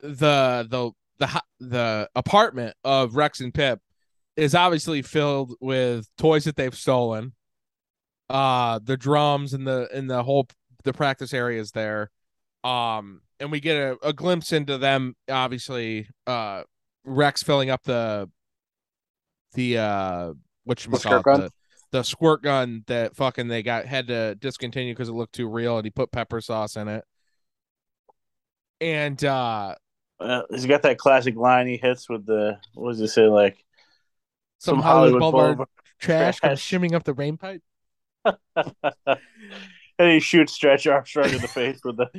the the the the apartment of Rex and Pip is obviously filled with toys that they've stolen. Uh the drums and the and the whole the practice areas there. Um and we get a, a glimpse into them obviously uh Rex filling up the the uh which The squirt gun? the, the squirt gun that fucking they got had to discontinue because it looked too real and he put pepper sauce in it. And uh Uh, he's got that classic line he hits with the what does he say like some, Some Hollywood, Hollywood Boulevard, Boulevard trash, kind of trash. shimming up the rain pipe. and he shoots Stretch Armstrong in the face with the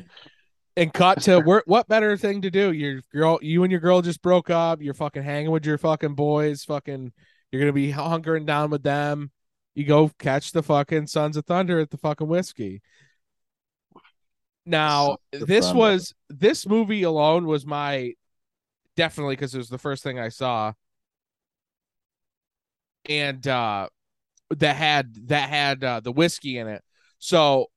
And cut to where, what better thing to do? Your girl, you and your girl just broke up. You're fucking hanging with your fucking boys. Fucking, you're gonna be hunkering down with them. You go catch the fucking Sons of Thunder at the fucking Whisky. Now, this Thunder. was this movie alone was my definitely because it was the first thing I saw, and uh that had that had uh, the Whisky in it. So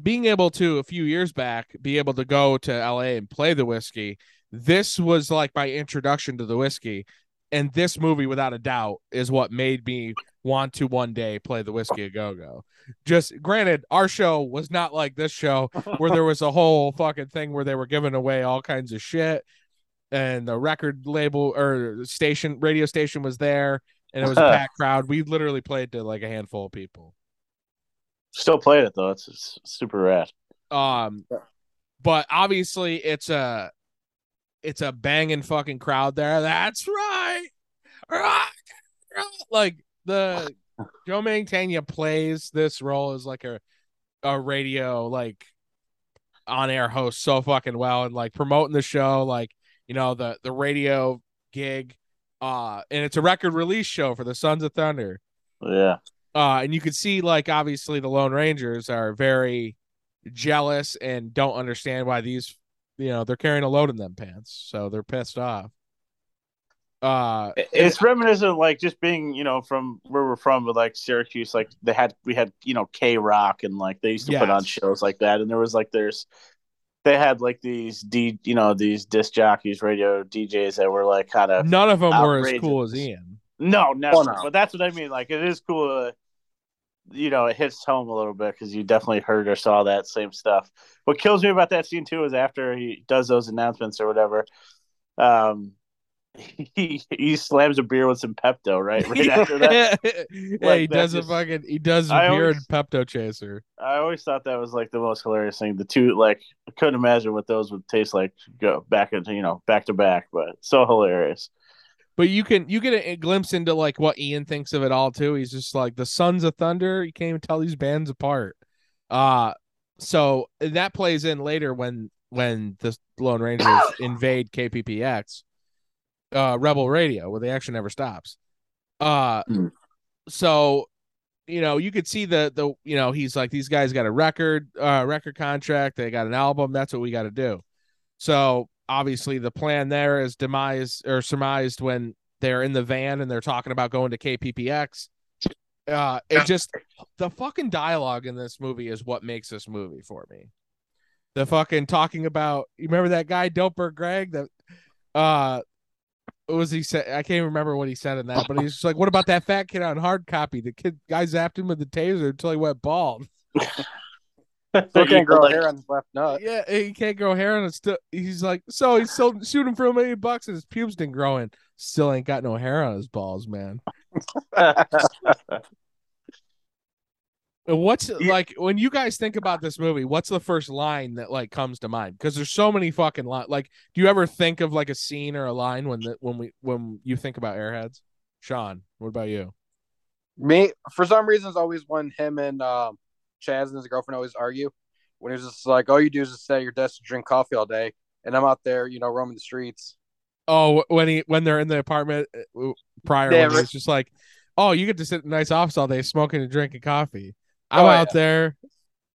being able to a few years back be able to go to LA and play the Whisky, this was like my introduction to the Whisky. And this movie, without a doubt, is what made me want to one day play the Whisky a Go Go. Just granted, our show was not like this show where there was a whole fucking thing where they were giving away all kinds of shit, and the record label or station radio station was there, and it was a packed crowd. We literally played to like a handful of people. Still playing it though. It's, it's super rad. Um, but obviously it's a it's a banging fucking crowd there. That's right. Rock, rock. Like the Joe Mantegna plays this role as like a a radio like on air host so fucking well and like promoting the show like you know the the radio gig uh and it's a record release show for the Sons of Thunder Yeah. Uh and you could see like obviously the lone rangers are very jealous and don't understand why these you know they're carrying a load in them pants so they're pissed off uh It- It's reminiscent of like just being, you know, from where we're from, but like Syracuse, like they had we had, you know, K Rock and like they used to put on shows like that. And there was like there's they had like these D you know, these disc jockeys, radio DJs that were like kind of none of them were as cool as ian No, never. Oh, no. But that's what I mean. Like it is cool. To, you know, it hits home a little bit because you definitely heard or saw that same stuff. What kills me about that scene too is after he does those announcements or whatever, um, he he slams a beer with some Pepto right right after that. yeah, Like, he that does a fucking he does a I beer always- and Pepto chaser. I always thought that was like the most hilarious thing. The two like I couldn't imagine what those would taste like go back into you know back to back, but so hilarious. But you can you get a glimpse into like what Ian thinks of it all too. He's just like the Sons of Thunder. You can't even tell these bands apart. Uh so that plays in later when when the Lone Rangers invade KPPX. uh, Rebel Radio, where the action never stops. Uh, Hmm. so you know you could see the the you know he's like these guys got a record uh record contract, they got an album. That's what we got to do. So obviously the plan there is demise or surmised when they're in the van and they're talking about going to KPPX. Uh, it just the fucking dialogue in this movie is what makes this movie for me. The fucking talking about you remember that guy Doper Greg that uh what was he said? I can't remember what he said in that, but he's just like, "What about that fat kid on hard copy? The kid guy zapped him with the taser until he went bald." Still can't grow hair on his left nut. Yeah, he can't grow hair, on it's still. He's like, so he's still shooting for a million bucks, and his pubes didn't grow in. Still ain't got no hair on his balls, man. What's like when you guys think about this movie? What's the first line that like comes to mind? Because there's so many fucking lines. Like, do you ever think of like a scene or a line when the when we when you think about Airheads? Sean, what about you? Me, for some reason, it's always when him and um, Chaz and his girlfriend always argue. When he's just like, all you do is just stay at your desk and drink coffee all day, and I'm out there, you know, roaming the streets. Oh, when he when they're in the apartment uh, prior, Yeah, when right. he's just like, "Oh, you get to sit in a nice office all day, smoking and drinking coffee." I'm Oh, out yeah. there.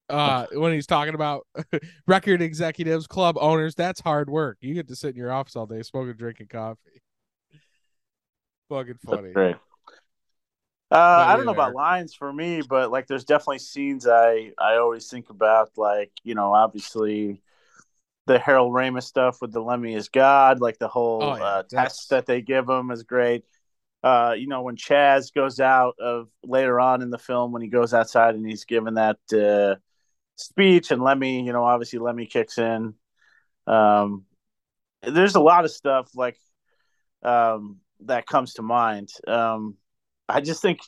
Uh, when he's talking about record executives, club owners, that's hard work. You get to sit in your office all day, smoking, and drinking coffee. Fucking funny. Uh, I don't know about lines for me, but like, there's definitely scenes I I always think about. Like, you know, obviously the Harold Ramis stuff with the Lemmy is God. Like the whole Oh, yeah, uh, test that they give him is great. Uh, you know, when Chaz goes out of later on in the film when he goes outside and he's given that uh, speech, and Lemmy, you know, obviously Lemmy kicks in. Um, there's a lot of stuff like um, that comes to mind. Um, I just think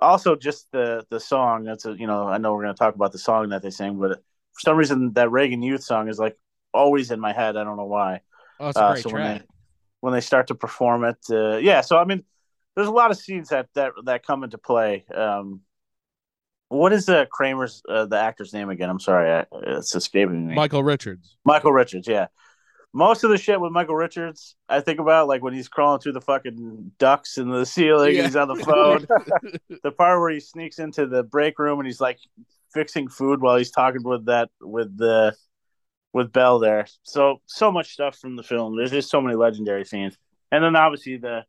also just the the song. That's a you know I know we're gonna talk about the song that they sing, but for some reason that Reagan Youth song is like always in my head. I don't know why. Oh, it's a Uh, great so when they when they start to perform it, uh, yeah. So I mean, there's a lot of scenes that that that come into play. Um, what is the Kramer's uh, the actor's name again? I'm sorry, I, it's escaping me. Michael Richards. Michael Richards, yeah. Most of the shit with Michael Richards, I think about like when he's crawling through the fucking ducts in the ceiling Yeah. and he's on the phone. the part where he sneaks into the break room and he's like fixing food while he's talking with that with the with Bell there. So so much stuff from the film. There's just so many legendary scenes. And then obviously the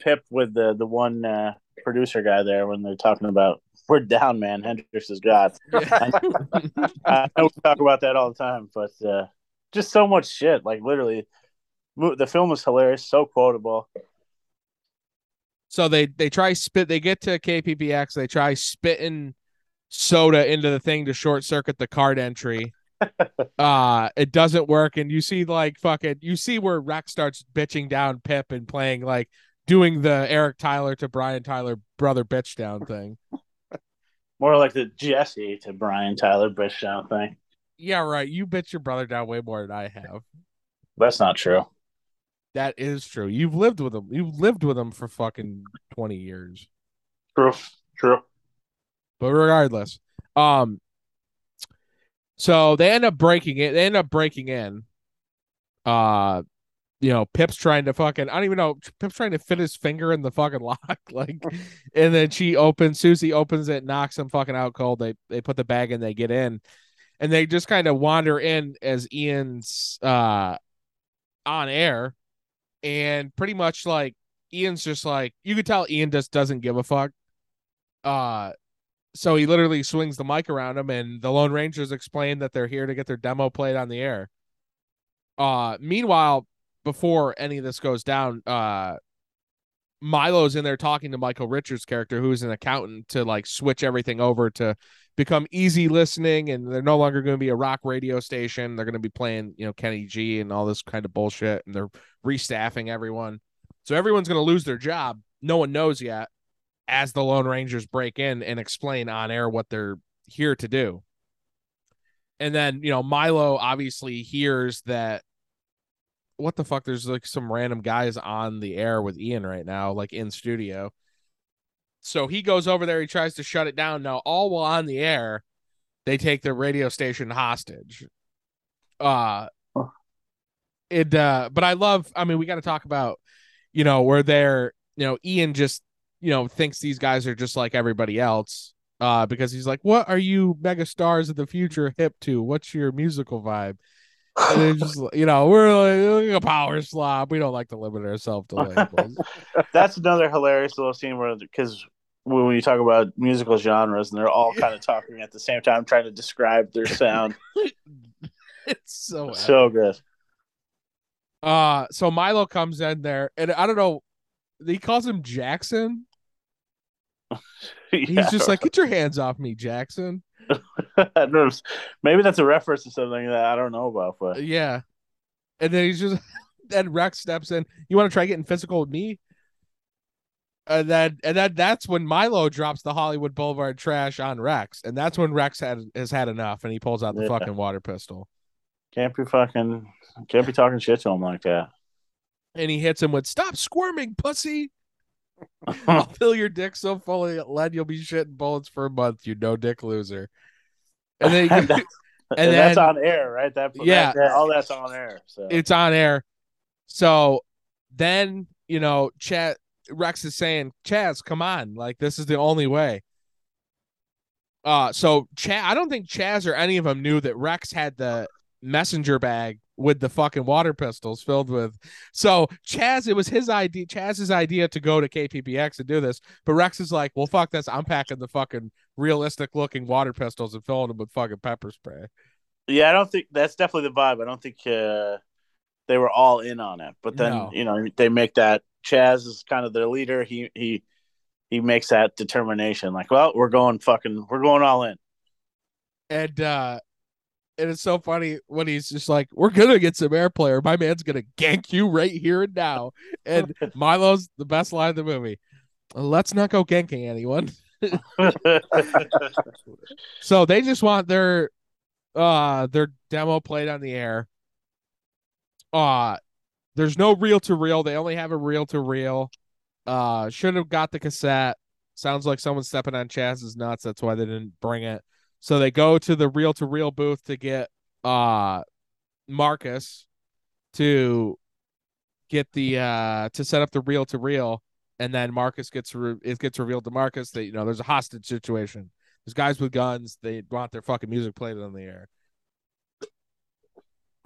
Pip with the the one uh, producer guy there when they're talking about we're down, man. Hendrix is God. I, I know we talk about that all the time, but uh, just so much shit. Like literally, the film is hilarious, so quotable. So they they try spit. They get to KPPX. They try spitting soda into the thing to short circuit the card entry. uh it doesn't work, and you see like fucking you see where Rex starts bitching down Pip and playing like doing the Eric Tyler to Brian Tyler brother bitch down thing. More like the Jesse to Brian Tyler bitch down thing. Yeah, right. You bitch your brother down way more than I have. That's not true. That is true. You've lived with him. You've lived with him for fucking twenty years. True. True. But regardless, um, so they end up breaking it. They end up breaking in. Uh, you know, Pip's trying to fucking. I don't even know. Pip's trying to fit his finger in the fucking lock, like, and then she opens. Susie opens it, knocks him fucking out cold. They they put the bag in. They get in, and they just kind of wander in as Ian's uh on air, and pretty much like Ian's just like you could tell Ian just doesn't give a fuck. Uh so he literally swings the mic around him and the lone rangers explain that they're here to get their demo played on the air uh meanwhile before any of this goes down uh milo's in there talking to michael richards character who's an accountant to like switch everything over to become easy listening and they're no longer going to be a rock radio station they're going to be playing you know kenny g and all this kind of bullshit and they're restaffing everyone so everyone's going to lose their job no one knows yet as the Lone Rangers break in and explain on air what they're here to do. And then, you know, Milo obviously hears that what the fuck there's like some random guys on the air with Ian right now like in studio. So he goes over there, he tries to shut it down. Now all while on the air, they take the radio station hostage. Uh it uh but I love I mean we got to talk about you know where they're you know Ian just you know thinks these guys are just like everybody else uh because he's like what are you mega stars of the future hip to what's your musical vibe just you know we're like a power slob we don't like to limit ourselves to labels That's another hilarious little scene where because when you talk about musical genres and they're all kind of talking at the same time trying to describe their sound. it's so so good. uh so Milo comes in there and I don't know he calls him Jackson Yeah. he's just like get your hands off me Jackson I don't know. maybe that's a reference to something that I don't know about, but Yeah. And then he's just then Rex steps in. You want to try getting physical with me? And then and then that's when Milo drops the Hollywood Boulevard trash on Rex. And that's when Rex had has had enough and he pulls out the Yeah. fucking water pistol. can't be fucking can't be talking shit to him like that. And he hits him with stop squirming, pussy. I'll fill your dick so full of lead you'll be shitting bullets for a month, you no dick loser. And then he, and, that- and and that's on air, right? That Yeah. that- all that's on air. So it's on air. So then, you know, Chad Rex is saying, Chaz, come on. Like, this is the only way. Uh so Chaz I don't think Chaz or any of them knew that Rex had the messenger bag with the fucking water pistols filled with so Chaz it was his idea Chaz's idea to go to KPPX and do this but Rex is like well fuck this I'm packing the fucking realistic looking water pistols and filling them with fucking pepper spray yeah, I don't think that's definitely the vibe. I don't think uh, they were all in on it, but then No. you know they make that Chaz is kind of their leader. He he he makes that determination. Like, well, we're going fucking, we're going all in. and uh and it's so funny when he's just like, "We're gonna get some airplay, or my man's gonna gank you right here and now." And Milo's the best line of the movie. Let's not go ganking anyone. So they just want their uh their demo played on the air. Uh there's no reel to reel. They only have a reel to reel. Uh should have got the cassette. Sounds like someone's stepping on Chaz's nuts. That's why they didn't bring it. So they go to the reel to reel booth to get uh Marcus to get the uh to set up the reel to reel and then Marcus gets re- it gets revealed to Marcus that you know there's a hostage situation. There's guys with guns. They want their fucking music played on the air.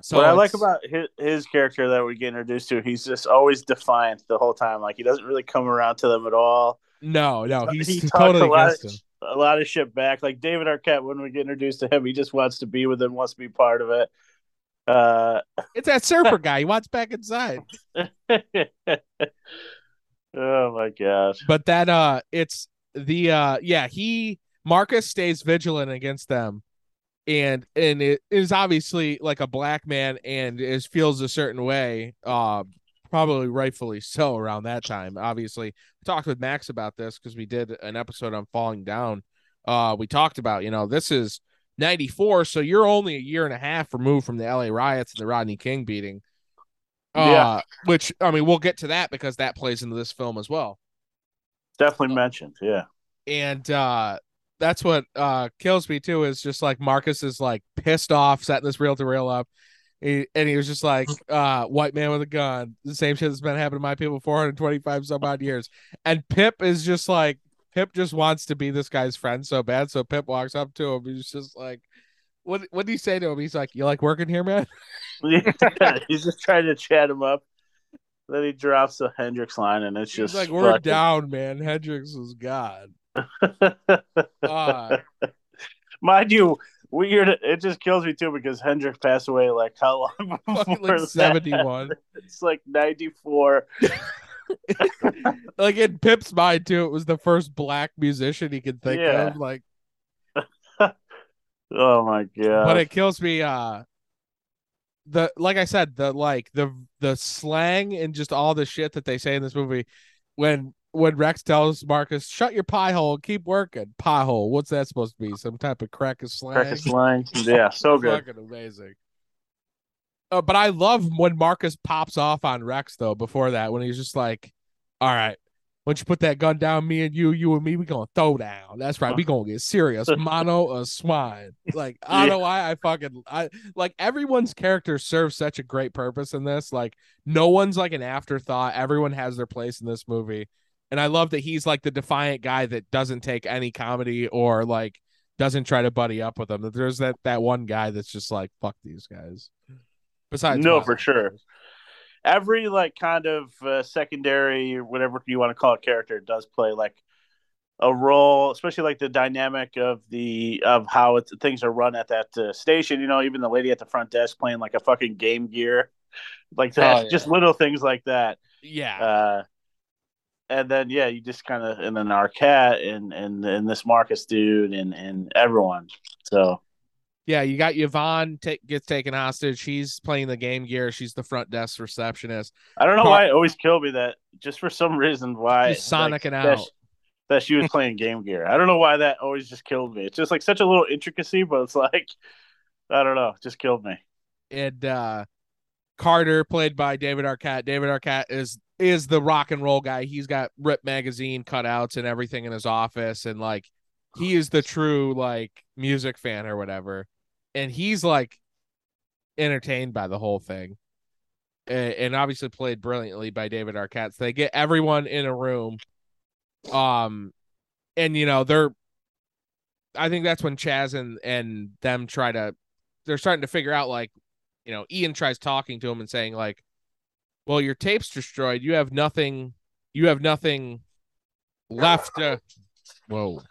So what I like about his, his character that we get introduced to, he's just always defiant the whole time. Like he doesn't really come around to them at all. no, no, he's he totally against of, him. A lot of shit back. Like David Arquette, when we get introduced to him, he just wants to be with them, wants to be part of it. Uh, It's that surfer guy. He wants back inside. oh my gosh. But that uh it's the uh yeah, he Marcus stays vigilant against them and and it is obviously like a black man and is feels a certain way uh probably rightfully so around that time obviously I talked with max about this because we did an episode on falling down uh we talked about you know this is 94 so you're only a year and a half removed from the la riots and the rodney king beating uh Yeah. which i mean we'll get to that because that plays into this film as well Definitely mentioned. Yeah. and uh that's what uh kills me too is just like Marcus is like pissed off setting this reel to reel up. He, and he was just like, uh, white man with a gun, the same shit that's been happening to my people 425 some odd years. And Pip is just like, Pip just wants to be this guy's friend so bad. So Pip walks up to him. He's just like, what what do you say to him? He's like, You like working here, man? he's just trying to chat him up. Then he drops the Hendrix line, and it's He's just like, We're fucking- down, man. Hendrix was God. Uh, Mind you, weird. It just kills me too because Hendrix passed away like how long before like 71. It's like ninety four. like in Pip's mind too, it was the first black musician he could think Yeah. of. Like, Oh my god! but it kills me. Uh, the like I said, the like the the slang and just all the shit that they say in this movie. When when Rex tells Marcus, "Shut your pie hole, keep working." Pie hole. What's that supposed to be? Some type of crack of slang. Crack of slang. Yeah, so good. Fucking amazing. Uh, but I love when Marcus pops off on Rex though. Before that, when he's just like, "All right, once you put that gun down, me and you, you and me, we gonna throw down. That's right. We gonna get serious. Mono a swine. Like I don't know why I fucking I like everyone's character serves such a great purpose in this. Like no one's like an afterthought. Everyone has their place in this movie. And I love that he's like the defiant guy that doesn't take any comedy or like doesn't try to buddy up with them. That There's that that one guy that's just like fuck these guys. Besides, no, Miles. for sure. Every like kind of uh, secondary, or whatever you want to call it, character does play like a role, especially like the dynamic of the of how it, things are run at that uh, station. You know, even the lady at the front desk playing like a fucking Game Gear, like that. Oh, yeah. Just little things like that. Yeah. Uh, and then yeah, you just kind of and then Arquette and and and this Marcus dude and and everyone. So Yeah, you got Yvonne ta- gets taken hostage. She's playing the game gear. She's the front desk receptionist. I don't know Car- why it always killed me that just for some reason why She's sonicking that out. sh- that she was playing Game Gear. I don't know why that always just killed me. It's just like such a little intricacy, but it's like I don't know, just killed me. And uh Carter, played by David Arquette. David Arquette is is the rock and roll guy. He's got Rip magazine cutouts and everything in his office, and like he is the true like music fan or whatever. And he's like entertained by the whole thing. And obviously played brilliantly by David Arquette. So they get everyone in a room. Um and you know, they're I think that's when Chaz and and them try to they're starting to figure out like you know Ian tries talking to him and saying like well your tape's destroyed. You have nothing you have nothing left to whoa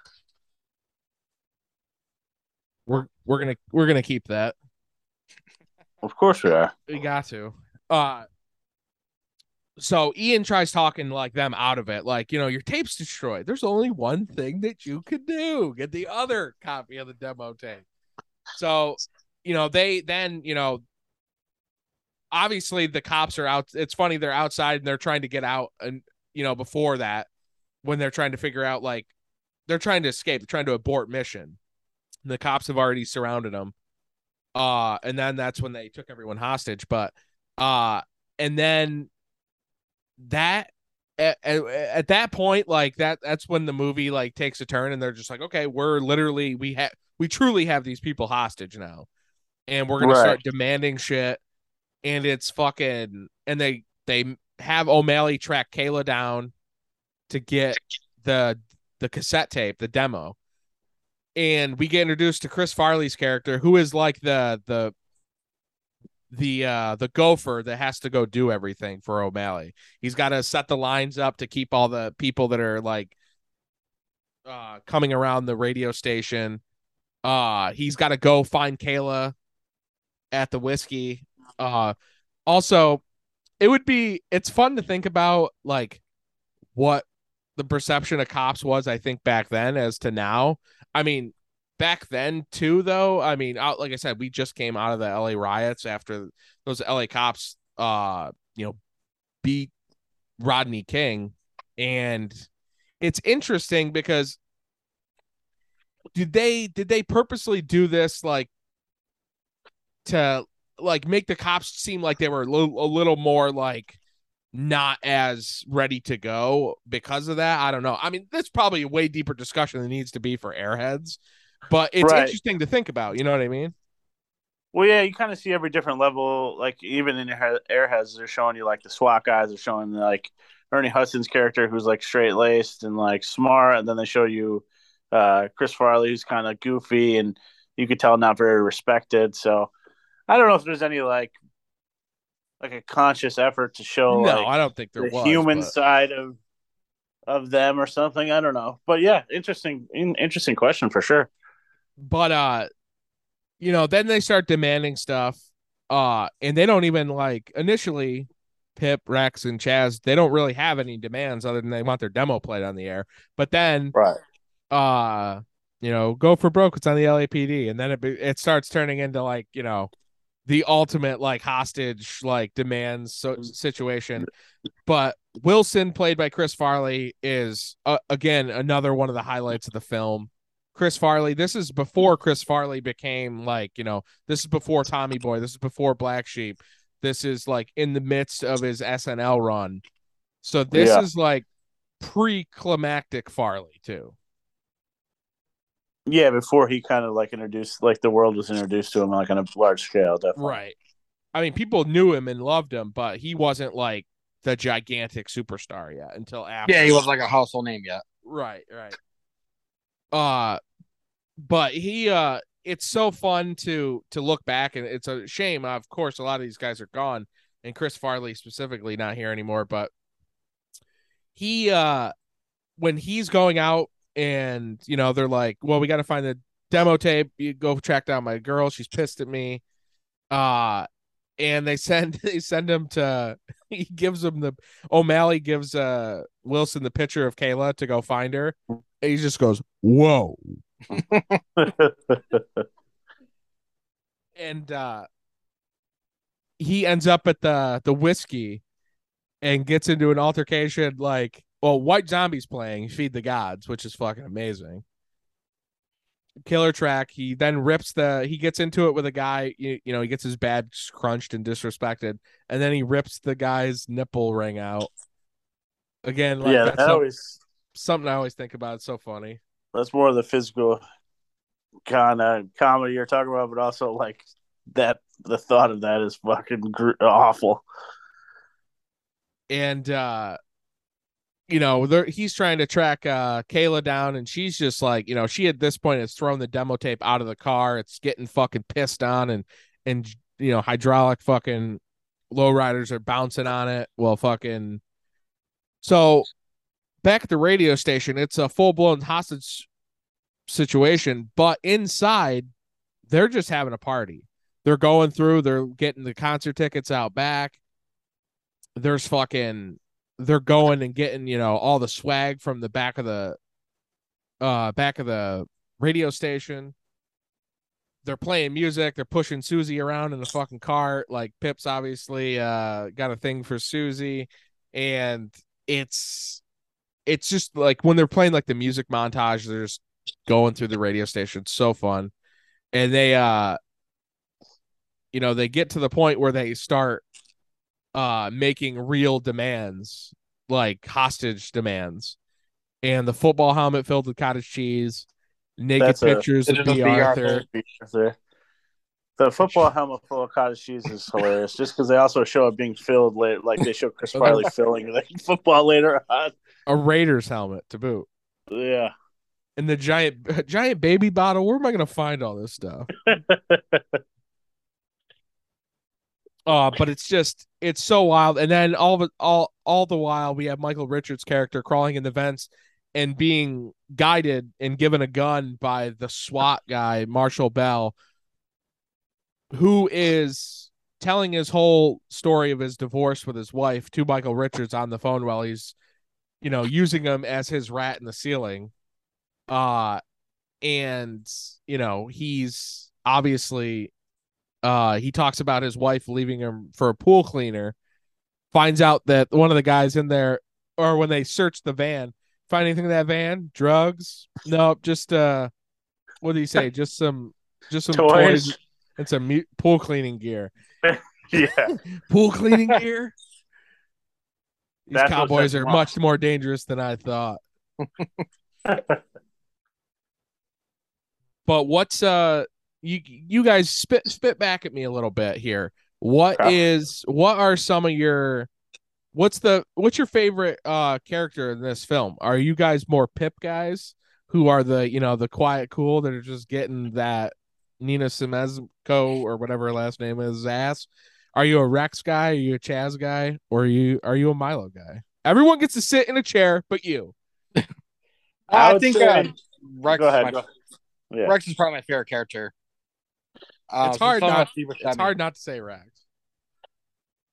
we're we're gonna we're gonna keep that. Of course we are. we got to. Uh so Ian tries talking like them out of it like you know your tape's destroyed. There's only one thing that you could do. Get the other copy of the demo tape. So you know they then you know obviously the cops are out it's funny they're outside and they're trying to get out and you know before that when they're trying to figure out like they're trying to escape they're trying to abort mission the cops have already surrounded them uh and then that's when they took everyone hostage but uh and then that at, at, at that point like that that's when the movie like takes a turn and they're just like okay we're literally we have we truly have these people hostage now and we're gonna Right. start demanding shit and it's fucking and they they have O'Malley track Kayla down to get the the cassette tape, the demo. And we get introduced to Chris Farley's character, who is like the the the uh the gopher that has to go do everything for O'Malley. He's got to set the lines up to keep all the people that are like uh coming around the radio station. Uh he's got to go find Kayla at the Whisky. Uh also it would be it's fun to think about like what the perception of cops was I think back then as to now. I mean, back then too though, I mean, out like I said, we just came out of the LA riots after those LA cops uh, you know, beat Rodney King and it's interesting because did they did they purposely do this like to like make the cops seem like they were a little, a little more like not as ready to go because of that. I don't know. I mean, that's probably a way deeper discussion than needs to be for airheads, but it's Right. interesting to think about. You know what I mean? Well, yeah, you kind of see every different level. Like even in Airheads, they're showing you like the SWAT guys. They're showing like Ernie Hudson's character, who's like straight laced and like smart, and then they show you uh, Chris Farley, who's kind of goofy and you could tell not very respected. So I don't know if there's any like like a conscious effort to show No, like, I don't think there the was, human but- side of of them or something. I don't know, but yeah, interesting, in, interesting question for sure. But uh, you know, then they start demanding stuff. Uh, and they don't even like initially. Pip, Rex, and Chaz, they don't really have any demands other than they want their demo played on the air. But then, right, uh, you know, go for broke. It's on the LAPD, and then it it starts turning into like you know, the ultimate like hostage like demands so- situation. But Wilson, played by Chris Farley, is uh, again another one of the highlights of the film. Chris Farley. This is before Chris Farley became like you know. This is before Tommy Boy. This is before Black Sheep. This is like in the midst of his SNL run. So this Yeah. is like pre-climactic Farley too. Yeah, before he kind of like introduced, like the world was introduced to him like on a large scale, definitely. Right. I mean, people knew him and loved him, but he wasn't like the gigantic superstar yet until after. Yeah, he was like a household name yet. Right, right. Uh but he uh it's so fun to to look back and it's a shame of course a lot of these guys are gone and Chris Farley specifically not here anymore but he uh when he's going out and you know they're like well we got to find the demo tape. You go track down my girl. She's pissed at me. Uh and they send they send him to he gives him the O'Malley gives uh Wilson the picture of Kayla to go find her. And he just goes whoa. And uh he ends up at the the Whisky and gets into an altercation like well white zombies playing feed the gods which is fucking amazing. Killer track he then rips the he gets into it with a guy you, you know he gets his badge crunched and disrespected and then he rips the guy's nipple ring out. Again like yeah, that's that always something i always think about. It's so funny. That's more of the physical kind of comedy you're talking about, but also like that the thought of that is fucking gr- awful. and uh you know he's trying to track uh kayla down and she's just like you know she at this point has thrown the demo tape out of the car. It's getting fucking pissed on and and you know hydraulic fucking lowriders are bouncing on it. Well fucking so back at the radio station it's a full-blown hostage situation but inside they're just having a party. They're going through they're getting the concert tickets out back. There's fucking they're going and getting you know all the swag from the back of the uh back of the radio station. They're playing music. They're pushing susie around in the fucking cart like pips obviously uh got a thing for susie. And it's it's just like when they're playing like the music montage they're just going through the radio station. So fun. And they uh you know they get to the point where they start uh making real demands like hostage demands and the football helmet filled with cottage cheese naked That's a- pictures of Bea Arthur. Arthur. The football helmet full of cottage cheese is hilarious, just because they also show it being filled later, like they show Chris Farley filling the football later on. a Raiders helmet to boot Yeah, and the giant giant baby bottle where am I gonna find all this stuff uh but it's just it's so wild. And then all of all all the while we have Michael Richards character crawling in the vents and being guided and given a gun by the SWAT guy Marshall Bell who is telling his whole story of his divorce with his wife to Michael Richards on the phone while he's you know using him as his rat in the ceiling. Uh and you know he's obviously uh he talks about his wife leaving him for a pool cleaner finds out that one of the guys in there or when they search the van find anything in that van? Drugs? Nope just uh what do you say? Just some just some toys, Toys. and some mu- pool cleaning gear. Yeah. pool cleaning gear? These That's cowboys are much more dangerous than i thought. But what's uh you you guys spit spit back at me a little bit here What is Okay. what are some of your what's the what's your favorite uh character in this film are you guys more pip guys who are the you know the quiet cool that are just getting that nina Siemaszko or whatever her last name is ass are you a rex guy are you a chaz guy or are you are you a milo guy everyone gets to sit in a chair but you I, would think say- uh, Rex, Go ahead, is my, go. Yeah. Rex is probably my favorite character. Uh, it's hard not it's Buscemi. hard not to say rex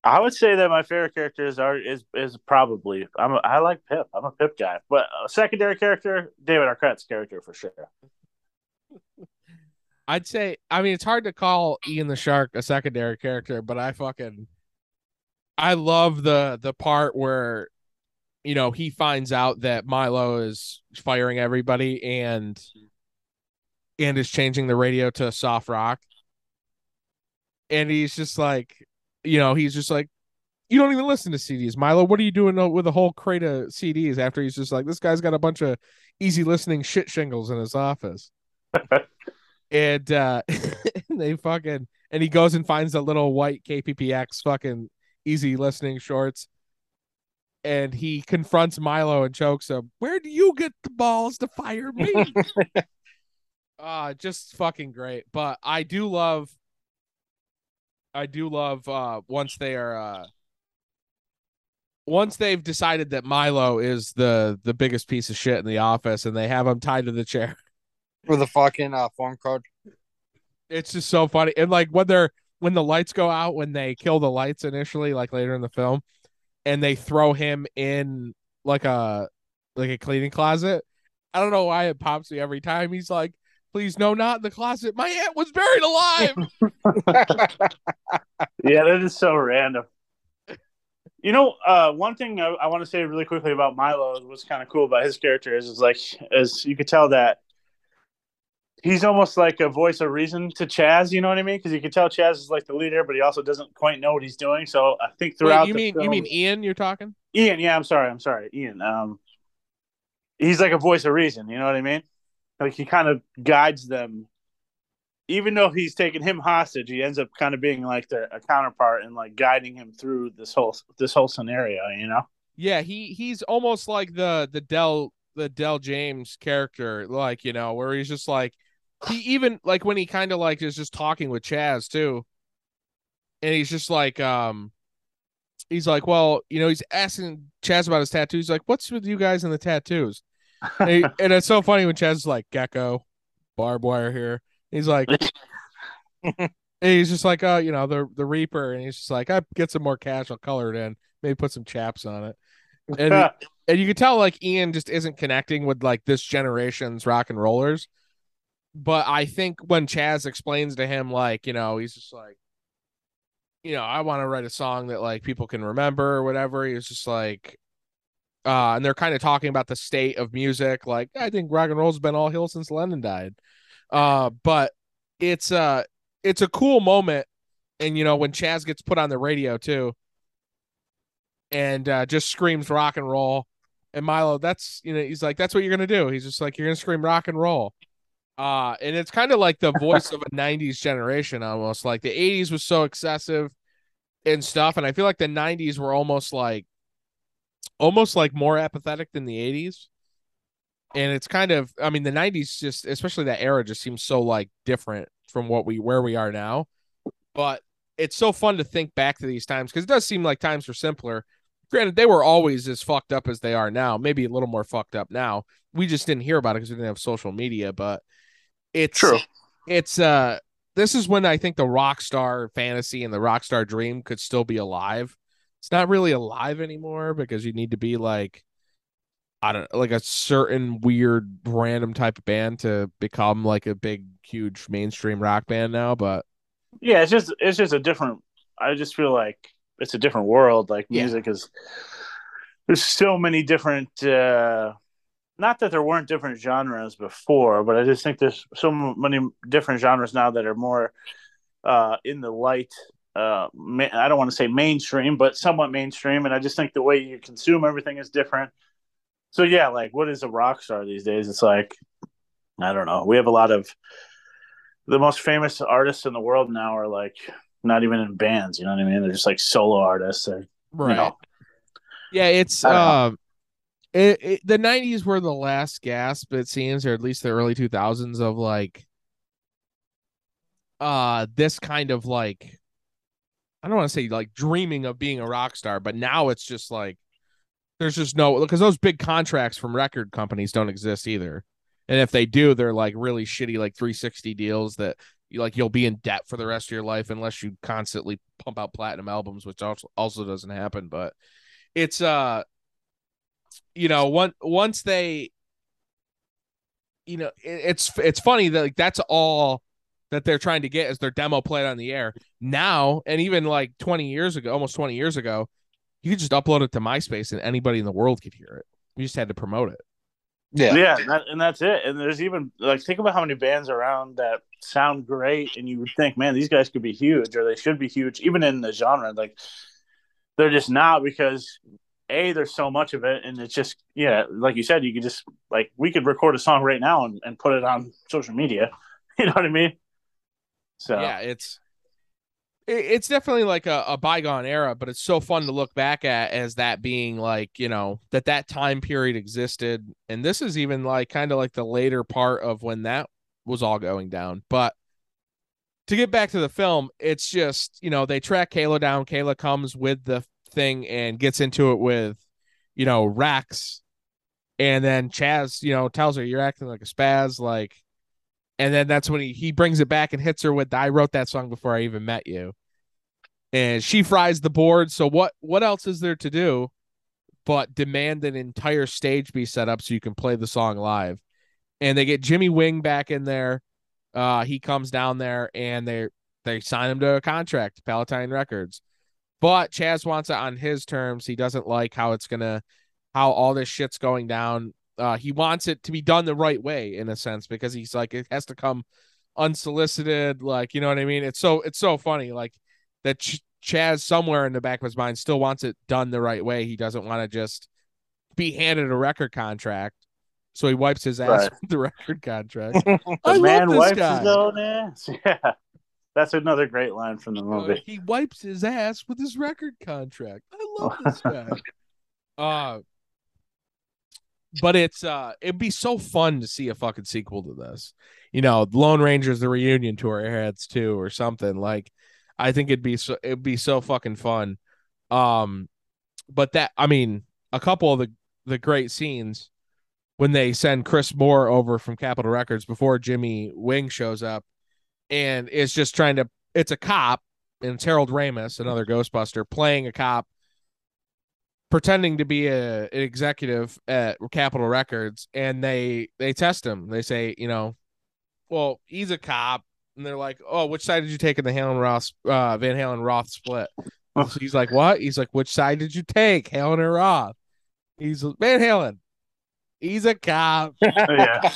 I would say that my favorite characters are is is probably I'm a, I like Pip. I'm a Pip guy, but a secondary character, David Arquette's character for sure. I'd say I mean it's hard to call Ian the Shark a secondary character, but I fucking I love the the part where you know he finds out that Milo is firing everybody and and is changing the radio to soft rock. And he's just like you know, he's just like you don't even listen to CDs, Milo. What are you doing with a whole crate of CDs after he's just like, this guy's got a bunch of easy listening shit shingles in his office. and uh they fucking and he goes and finds a little white KPPX fucking easy listening shorts. And he confronts Milo and chokes him. Where do you get the balls to fire me? uh just fucking great. But I do love I do love uh once they are uh once they've decided that Milo is the the biggest piece of shit in the office and they have him tied to the chair with a fucking uh, phone card. It's just so funny. And like when they're when the lights go out when they kill the lights initially like later in the film and they throw him in like a like a cleaning closet. I don't know why it pops me every time. He's like, "Please no, not in the closet. My aunt was buried alive." yeah, that is so random. You know, uh, one thing I, I want to say really quickly about Milo, what's kind of cool about his character is, is like, as you could tell that he's almost like a voice of reason to Chaz. You know what I mean? Because you can tell Chaz is like the leader, but he also doesn't quite know what he's doing. So I think throughout Wait, you mean film, you mean Ian? You're talking Ian? Yeah, I'm sorry, I'm sorry, Ian. Um, he's like a voice of reason. You know what I mean? Like he kind of guides them even though he's taking him hostage, he ends up kind of being like the, a counterpart and like guiding him through this whole this whole scenario. You know? Yeah, he he's almost like the the Del the Del James character, like you know, where he's just like he even like when he kind of like is just talking with Chaz too, and he's just like um. He's like, well, you know, he's asking Chaz about his tattoos. He's like, what's with you guys and the tattoos? And, he, and it's so funny when Chaz is like, gecko, barbed wire here. He's like, he's just like, oh, you know, the the Reaper, and he's just like, I get some more cash, I'll color it in, maybe put some chaps on it, and and you can tell like Ian just isn't connecting with like this generation's rock and rollers. But I think when Chaz explains to him, like, you know, he's just like, you know, I want to write a song that like people can remember or whatever. He was just like, uh, and they're kind of talking about the state of music. Like, I think rock and roll's been all hill since Lennon died. Uh, but it's uh it's a cool moment, and you know when Chaz gets put on the radio too, and uh, just screams rock and roll, and Milo, that's you know he's like that's what you're gonna do. He's just like you're gonna scream rock and roll. Uh, and it's kind of like the voice of a 90s generation almost like the 80s was so excessive and stuff and i feel like the 90s were almost like almost like more apathetic than the 80s and it's kind of i mean the 90s just especially that era just seems so like different from what we where we are now. But it's so fun to think back to these times because it does seem like times were simpler. Granted they were always as fucked up as they are now maybe a little more fucked up now. We just didn't hear about it because we didn't have social media but it's true. it's uh this is when i think the rock star fantasy and the rock star dream could still be alive it's not really alive anymore because you need to be like I don't like a certain weird random type of band to become like a big huge mainstream rock band now but yeah it's just it's just a different i just feel like it's a different world like Yeah. music is there's so many different uh not that there weren't different genres before but i just think there's so many different genres now that are more uh in the light uh ma- i don't want to say mainstream but somewhat mainstream and i just think the way you consume everything is different. So yeah like what is a rock star these days? It's like i don't know. We have a lot of the most famous artists in the world now are like not even in bands you know what i mean? They're just like solo artists or right. you know, yeah it's um it, it, the 90s were the last gasp it seems or at least the early 2000s of like uh this kind of like i don't want to say like dreaming of being a rock star but now it's just like there's just no because those big contracts from record companies don't exist either. And if they do they're like really shitty like 360 deals that you like you'll be in debt for the rest of your life unless you constantly pump out platinum albums which also also doesn't happen. But it's uh you know one once they you know it, it's it's funny that like that's all that they're trying to get is their demo played on the air. Now and even like 20 years ago almost 20 years ago you could just upload it to myspace and anybody in the world could hear it. You just had to promote it. Yeah. yeah and, that, and that's it. And there's even like think about how many bands around that sound great and you would think man these guys could be huge or they should be huge even in the genre. Like they're just not because a there's so much of it and it's just yeah like you said you could just like we could record a song right now and, and put it on social media. You know what i mean so yeah it's it- it's definitely like a, a bygone era but it's so fun to look back at as that being like you know that that time period existed. And this is even like kind of like the later part of when that was all going down. But to get back to the film it's just you know they track kayla down. Kayla comes with the thing and gets into it with you know rex and then chaz you know tells her you're acting like a spaz. Like and then that's when he, he brings it back and hits her with i wrote that song before i even met you. And she fries the board. So what what else is there to do but demand an entire stage be set up so you can play the song live? And they get jimmy wing back in there. Uh he comes down there and they they sign him to a contract palatine records. But chaz wants it on his terms. He doesn't like how it's gonna how all this shit's going down uh he wants it to be done the right way in a sense because he's like it has to come unsolicited like you know what i mean it's so it's so funny like that Ch- chaz somewhere in the back of his mind still wants it done the right way he doesn't want to just be handed a record contract so he wipes his ass Right. with the record contract the I man wipes guy. his own ass yeah that's another great line from the Uh, movie he wipes his ass with his record contract. I love this guy. uh but it's uh it'd be so fun to see a fucking sequel to this. You know, Lone Rangers the reunion tour heads too or something. Like I think it'd be so it'd be so fucking fun. Um but that I mean, a couple of the the great scenes when they send Chris Moore over from Capitol Records before Jimmy Wing shows up and is just trying to it's a cop and it's Harold Ramis, another Ghostbuster, playing a cop, pretending to be a, an executive at Capitol Records, and they they test him. They say, you know, well, he's a cop, and they're like, oh, which side did you take in the Halen Roth uh, Van Halen Roth split? so he's like, what? He's like, which side did you take, Halen or Roth? He's Van Halen. He's a cop. yeah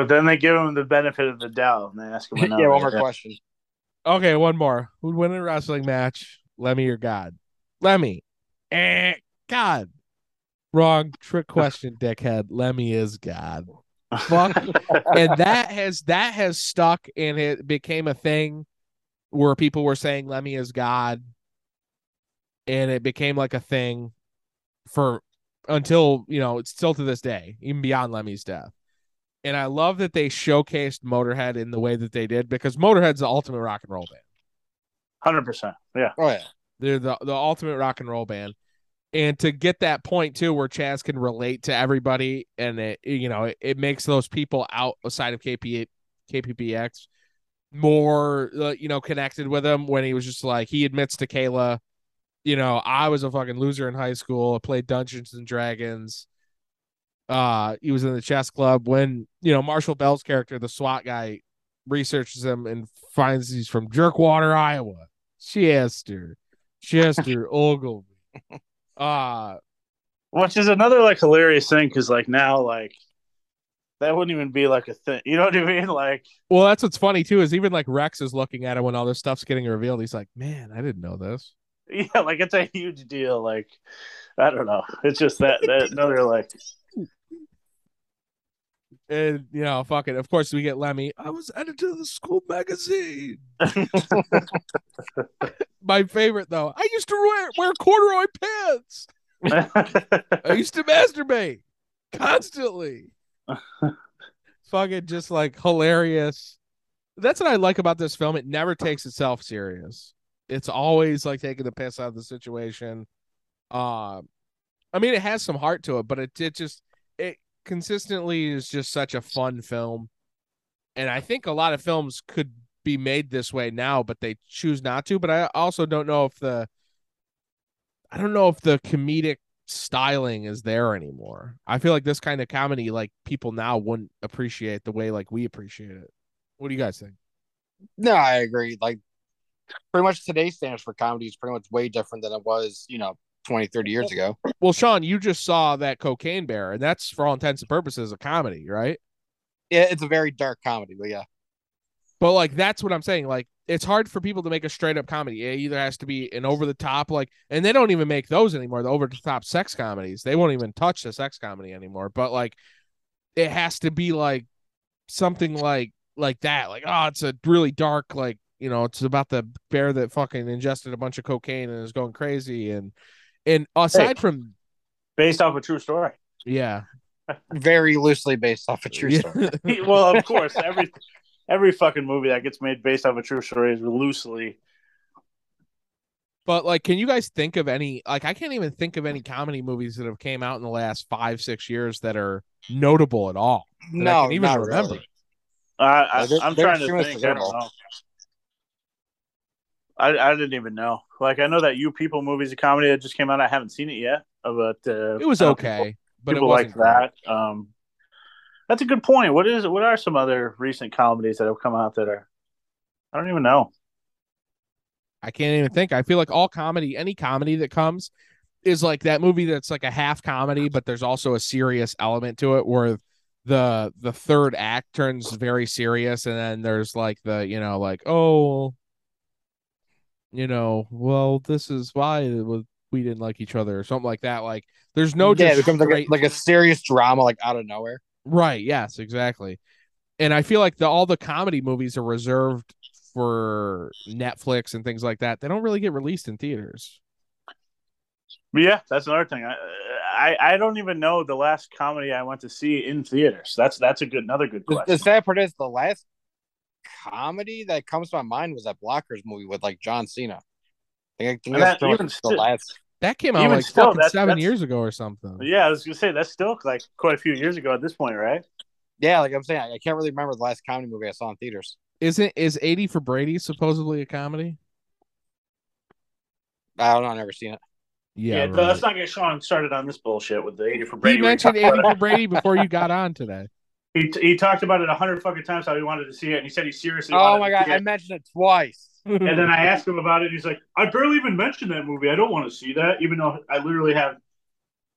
but then they give him the benefit of the doubt and they ask him yeah, one more question. Okay, one more. Who'd win a wrestling match? Lemmy or God? Lemmy. Eh, God. Wrong. Trick question, dickhead. Lemmy is God. Fuck. and that has that has stuck and it became a thing where people were saying Lemmy is God. And it became like a thing for until, you know, it's still to this day, even beyond Lemmy's death. And I love that they showcased Motorhead in the way that they did because Motorhead's the ultimate rock and roll band. 100% yeah Oh yeah. They're the, the ultimate rock and roll band. And to get that point too, where Chaz can relate to everybody, and it you know it, it makes those people outside of KP KPPX more uh, you know connected with him when he was just like he admits to Kayla, you know I was a fucking loser in high school. I played Dungeons and Dragons. Uh, he was in the chess club when you know Marshall Bell's character, the SWAT guy, researches him and finds he's from Jerkwater, Iowa. She asked Chester, Chester Ogilvy. Uh which is another like hilarious thing because like now like that wouldn't even be like a thing you know what i mean like well, that's what's funny too is even like Rex is looking at it when all this stuff's getting revealed. He's like, "Man, I didn't know this." yeah like it's a huge deal like i don't know it's just that that another like And you know, fucking. Of course, we get Lemmy. I was editor of the school magazine. My favorite though. I used to wear wear corduroy pants. I used to masturbate constantly. fucking just like hilarious. That's what I like about this film. It never takes itself serious. It's always like taking the piss out of the situation. Uh, I mean, it has some heart to it, but it it just it consistently is just such a fun film. And I think a lot of films could be made this way now, but they choose not to. But I also don't know if the I don't know if the comedic styling is there anymore. I feel like this kind of comedy, like people now wouldn't appreciate the way like we appreciate it. What do you guys think? No, I agree. Like pretty much today's standards for comedy is pretty much way different than it was, you know, 20, 30 years ago. Well, Sean, you just saw that Cocaine Bear, and that's for all intents and purposes a comedy, right? Yeah, it's a very dark comedy, but yeah. But like that's what I'm saying. Like it's hard for people to make a straight up comedy. It either has to be an over the top, like, and they don't even make those anymore. The over the top sex comedies, they won't even touch the sex comedy anymore. But like, it has to be like something like like that. Like, oh, it's a really dark, like you know, it's about the bear that fucking ingested a bunch of cocaine and is going crazy. And and aside Hey. from Based off a true story. yeah, Very loosely based off a true Yeah. story. well, of course, every every fucking movie that gets made based off a true story is loosely. But like, can you guys think of any? Like, I can't even think of any comedy movies that have came out in the last five, six years that are notable at all. that I No, can even not remember. really. i i i'm trying to think. I don't know. I, I didn't even know. Like I know that You People movie's a comedy that just came out. I haven't seen it yet, but uh, It was okay, People, but it people like that. Um, that's a good point. What is? What are some other recent comedies that have come out that are? I don't even know. I can't even think. I feel like all comedy, any comedy that comes, is like that movie that's like a half comedy, but there's also a serious element to it where the the third act turns very serious, and then there's like the you know like oh, you know, well this is why we didn't like each other or something like that. Like there's no yeah, it just becomes like a, like a serious drama, like out of nowhere. Right. Yes, exactly. And I feel like the all the comedy movies are reserved for Netflix and things like that. They don't really get released in theaters. But yeah, that's another thing. I, I I don't even know the last comedy I went to see in theaters. That's that's a good another good The, question. the sad part is the last comedy that comes to my mind was that Blockers movie with like John Cena. I think, I think that's that- even the still- last. That came out Even like still, fucking that- seven that's- years ago or something. Yeah, I was gonna say that's still like quite a few years ago at this point, right? Yeah, like I'm saying, I, I can't really remember the last comedy movie I saw in theaters. Isn't is 80 for Brady supposedly a comedy? I don't know, I've never seen it. Yeah. Yeah, right. let's not get Sean started on this bullshit with the eighty for Brady. where mentioned 80 for Brady before you got on today. It. He, he talked about it a hundred fucking times how he wanted to see it, and he said he seriously. Oh wanted my to god, see I mentioned it twice. And then I asked him about it. And he's like, "I barely even mentioned that movie. I don't want to see that, even though I literally have.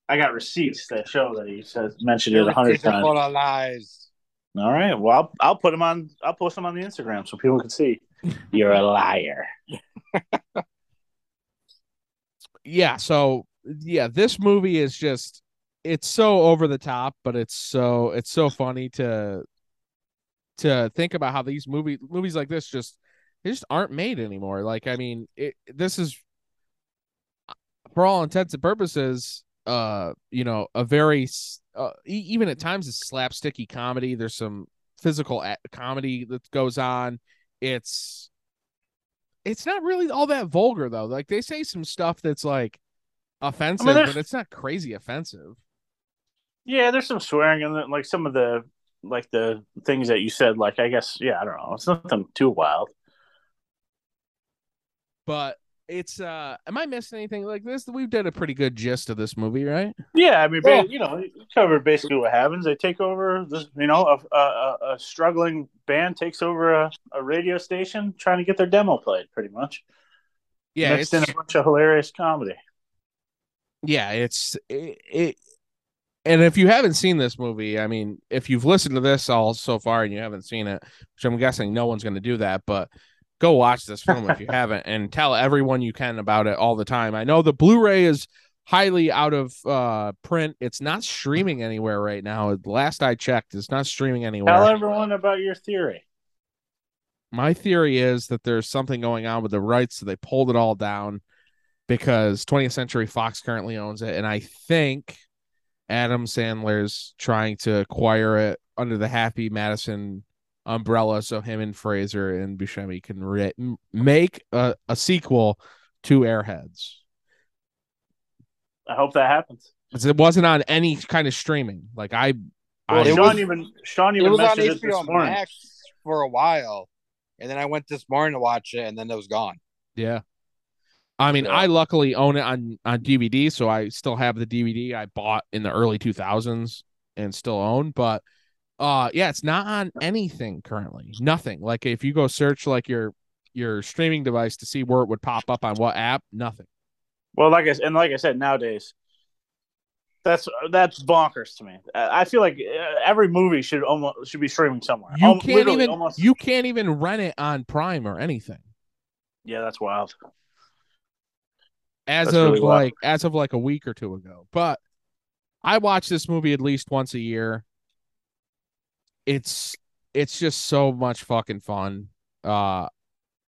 I got receipts that show that he says mentioned it a hundred It's full times. of lies. All right. Well, I'll, I'll put them on. I'll post them on the Instagram so people can see. You're a liar. yeah so yeah this movie is just it's so over the top but it's so it's so funny to to think about how these movie movies like this just they just aren't made anymore. Like i mean it this is for all intents and purposes uh you know a very uh, even at times it's slapsticky comedy. There's some physical a- comedy that goes on. It's it's not really all that vulgar though. Like they say some stuff that's like offensive there's- but it's not crazy offensive Yeah, there's some swearing and like some of the like the things that you said. Like I guess yeah, I don't know. It's nothing too wild. but it's uh am i missing anything like this we've done a pretty good gist of this movie right Yeah, I mean, Yeah. ba- you know, you covered basically what happens. They take over this, you know, a, a, a struggling band takes over a, a radio station trying to get their demo played, pretty much. yeah mixed it's in a bunch of hilarious comedy. yeah it's it, it and if you haven't seen this movie i mean if you've listened to this all so far and you haven't seen it which i'm guessing no one's going to do that but go watch this film if you haven't and tell everyone you can about it all the time. I know the blu-ray is highly out of uh print. It's not streaming anywhere right now. Last i checked it's not streaming anywhere. Tell everyone about your theory. my theory is that there's something going on with the rights so they pulled it all down because 20th century fox currently owns it and i think adam sandler's trying to acquire it under the happy madison umbrella so him and fraser and buscemi can re- make a, a sequel to airheads I hope that happens. 'Cause it wasn't on any kind of streaming like i Well, I, It Sean was- even Sean It even was on mentioned it this HBO. Max for a while, and then I went this morning to watch it, and then it was gone. Yeah. I mean, Yeah. I luckily own it on on DVD, so I still have the DVD I bought in the early 2000s and still own, but uh yeah, it's not on anything currently. Nothing. Like if you go search like your your streaming device to see where it would pop up on what app, nothing. Well, like I and like I said, nowadays That's that's bonkers to me. I feel like uh, every movie should almost should be streaming somewhere. You can't even almost. you can't even rent it on Prime or anything yeah, that's wild. As That's of really like as of like a week or two ago. But I watch this movie at least once a year. It's it's just so much fucking fun. Uh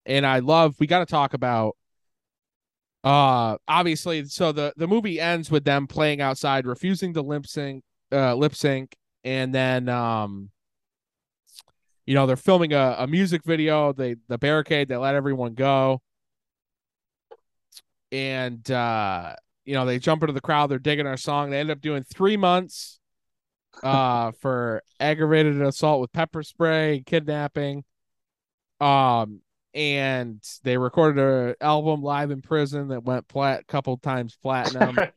and I love we got to talk about uh obviously so the the movie ends with them playing outside refusing to lip sync uh lip sync and then um you know they're filming a, a music video they the barricade they let everyone go and uh you know they jump into the crowd they're digging our song. They end up doing three months uh for aggravated assault with pepper spray kidnapping. Um and they recorded an album live in prison that went plat couple times platinum.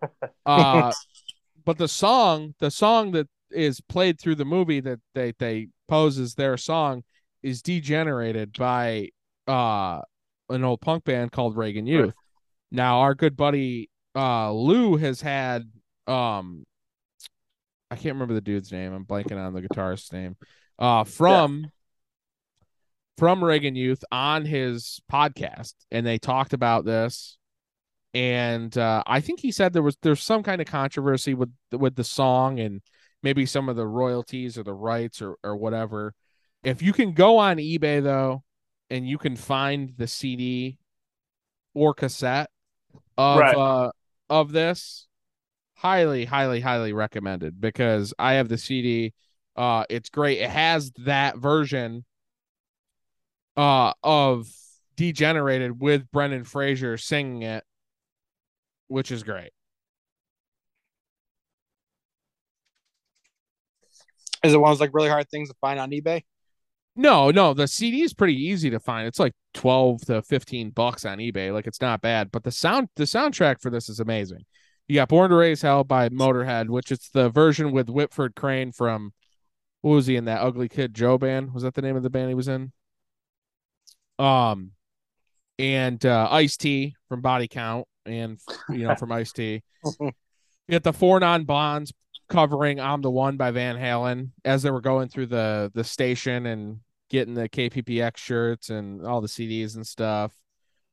Uh but the song the song that is played through the movie that they they pose as their song is degenerated by uh an old punk band called Reagan Youth. Now our good buddy uh Lou has had um I can't remember the dude's name. I'm blanking on the guitarist's name. Uh from from Reagan Youth on his podcast and they talked about this and uh, I think he said there was there's some kind of controversy with with the song and maybe some of the royalties or the rights or or whatever. If you can go on eBay though, and you can find the CD or cassette of Right. uh of this, highly highly highly recommended because I have the CD. Uh, it's great. It has that version uh of Degenerated with Brendan Fraser singing it which is great. Is it one of those like really hard things to find on eBay? No, no, the CD is pretty easy to find. It's like 12 to 15 bucks on eBay. Like it's not bad, but the sound the soundtrack for this is amazing. You got Born to Raise Hell by Motorhead, which it's the version with Whitfield Crane from what was he in that Ugly Kid Joe band? Was that the name of the band he was in? Um and uh Ice T from Body Count and you know from Ice T. You got the four Non Blondes covering I'm the One by Van Halen as they were going through the the station and getting the KPPX shirts and all the CDs and stuff.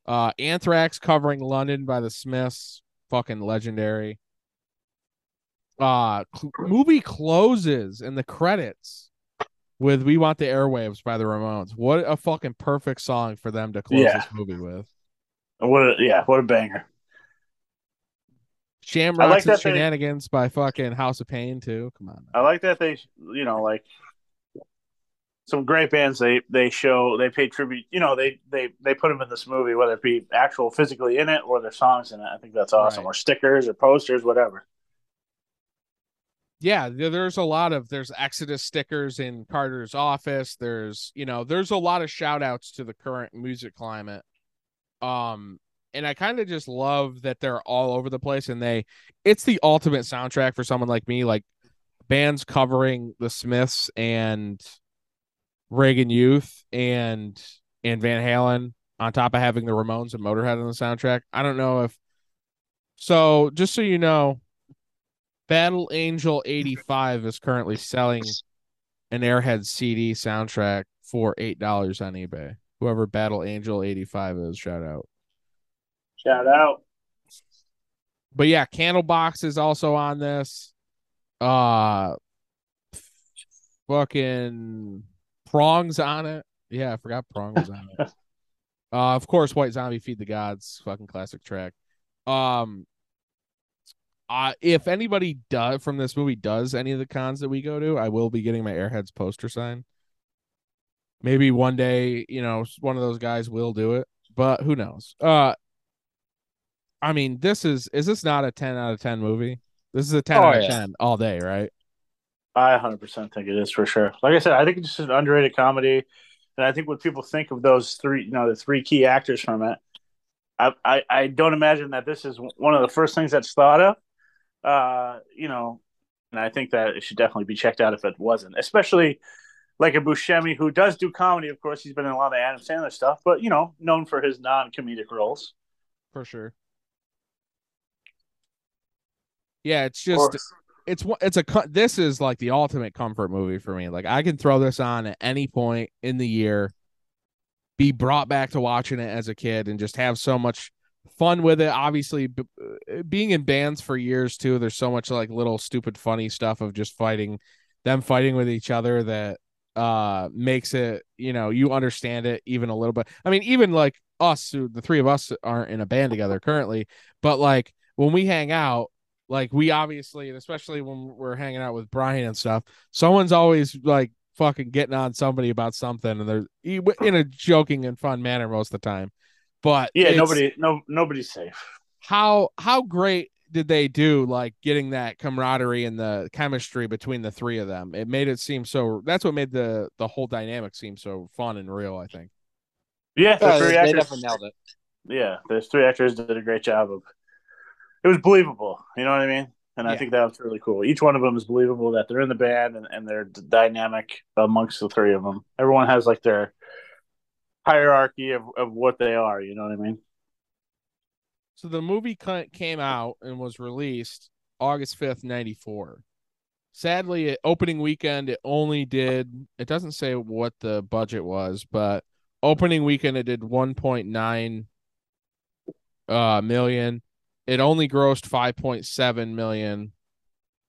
Uh Anthrax covering London by the Smiths, fucking legendary. Uh cl- movie closes and the credits with We Want the Airwaves by the Ramones. What a fucking perfect song for them to close Yeah. this movie with. What a, yeah, what a banger. Shamrocks like and that they- Shenanigans by fucking House of Pain too. Come on. I like that they, you know, like some great bands. They they show they pay tribute. You know, they they they put them in this movie, whether it be actual physically in it or their songs in it. I think that's awesome. Right. Or stickers or posters, whatever. yeah there's a lot of there's exodus stickers in carter's office there's you know there's a lot of shout outs to the current music climate um and i kind of just love that they're all over the place and they it's the ultimate soundtrack for someone like me like bands covering the smiths and reagan youth and and van halen on top of having the ramones and motorhead on the soundtrack i don't know if so just so you know Battle Angel 85 is currently selling an Airhead CD soundtrack for $8 on eBay. Whoever Battle Angel 85 is, shout out. Shout out. But yeah, Candlebox is also on this. Uh fucking Prongs on it. Yeah, I forgot Prong was on it. Uh of course White Zombie Feed the Gods, fucking classic track. Um uh, if anybody does from this movie does any of the cons that we go to, I will be getting my Airheads poster signed. Maybe one day, you know, one of those guys will do it, but who knows? Uh, I mean, this is is this not a ten out of ten movie? This is a ten Oh, out of yeah. ten all day, right? I 100% think it is for sure. Like I said, I think it's just an underrated comedy. And I think when people think of those three, you know, the three key actors from it, I, I, I don't imagine that this is one of the first things that's thought of. Uh, you know, and I think that it should definitely be checked out if it wasn't, especially like a Buscemi who does do comedy. Of course, he's been in a lot of Adam Sandler stuff, but you know, known for his non-comedic roles. For sure. Yeah, it's just it's it's a this is like the ultimate comfort movie for me. Like I can throw this on at any point in the year, be brought back to watching it as a kid, and just have so much fun with it. Obviously, b- uh, being in bands for years too, there's so much like little stupid funny stuff of just fighting them fighting with each other that uh makes it you know you understand it even a little bit i mean even like us the three of us aren't in a band together currently but like when we hang out like we obviously and especially when we're hanging out with brian and stuff someone's always like fucking getting on somebody about something and they're in a joking and fun manner most of the time but Yeah, nobody, no, nobody's safe. how how great did they do like getting that camaraderie and the chemistry between the three of them it made it seem so that's what made the the whole dynamic seem so fun and real i think Yeah, the Yeah, three they actors. definitely nailed it. Yeah, those three actors did a great job of. It was believable. You know what I mean? And I think that was really cool. Each one of them is believable that they're in the band and, and they're dynamic amongst the three of them. Everyone has like their hierarchy of, of what they are. You know what I mean? so the movie came out and was released august 5th 94 sadly opening weekend it only did it doesn't say what the budget was but opening weekend it did 1.9 uh million it only grossed 5.7 million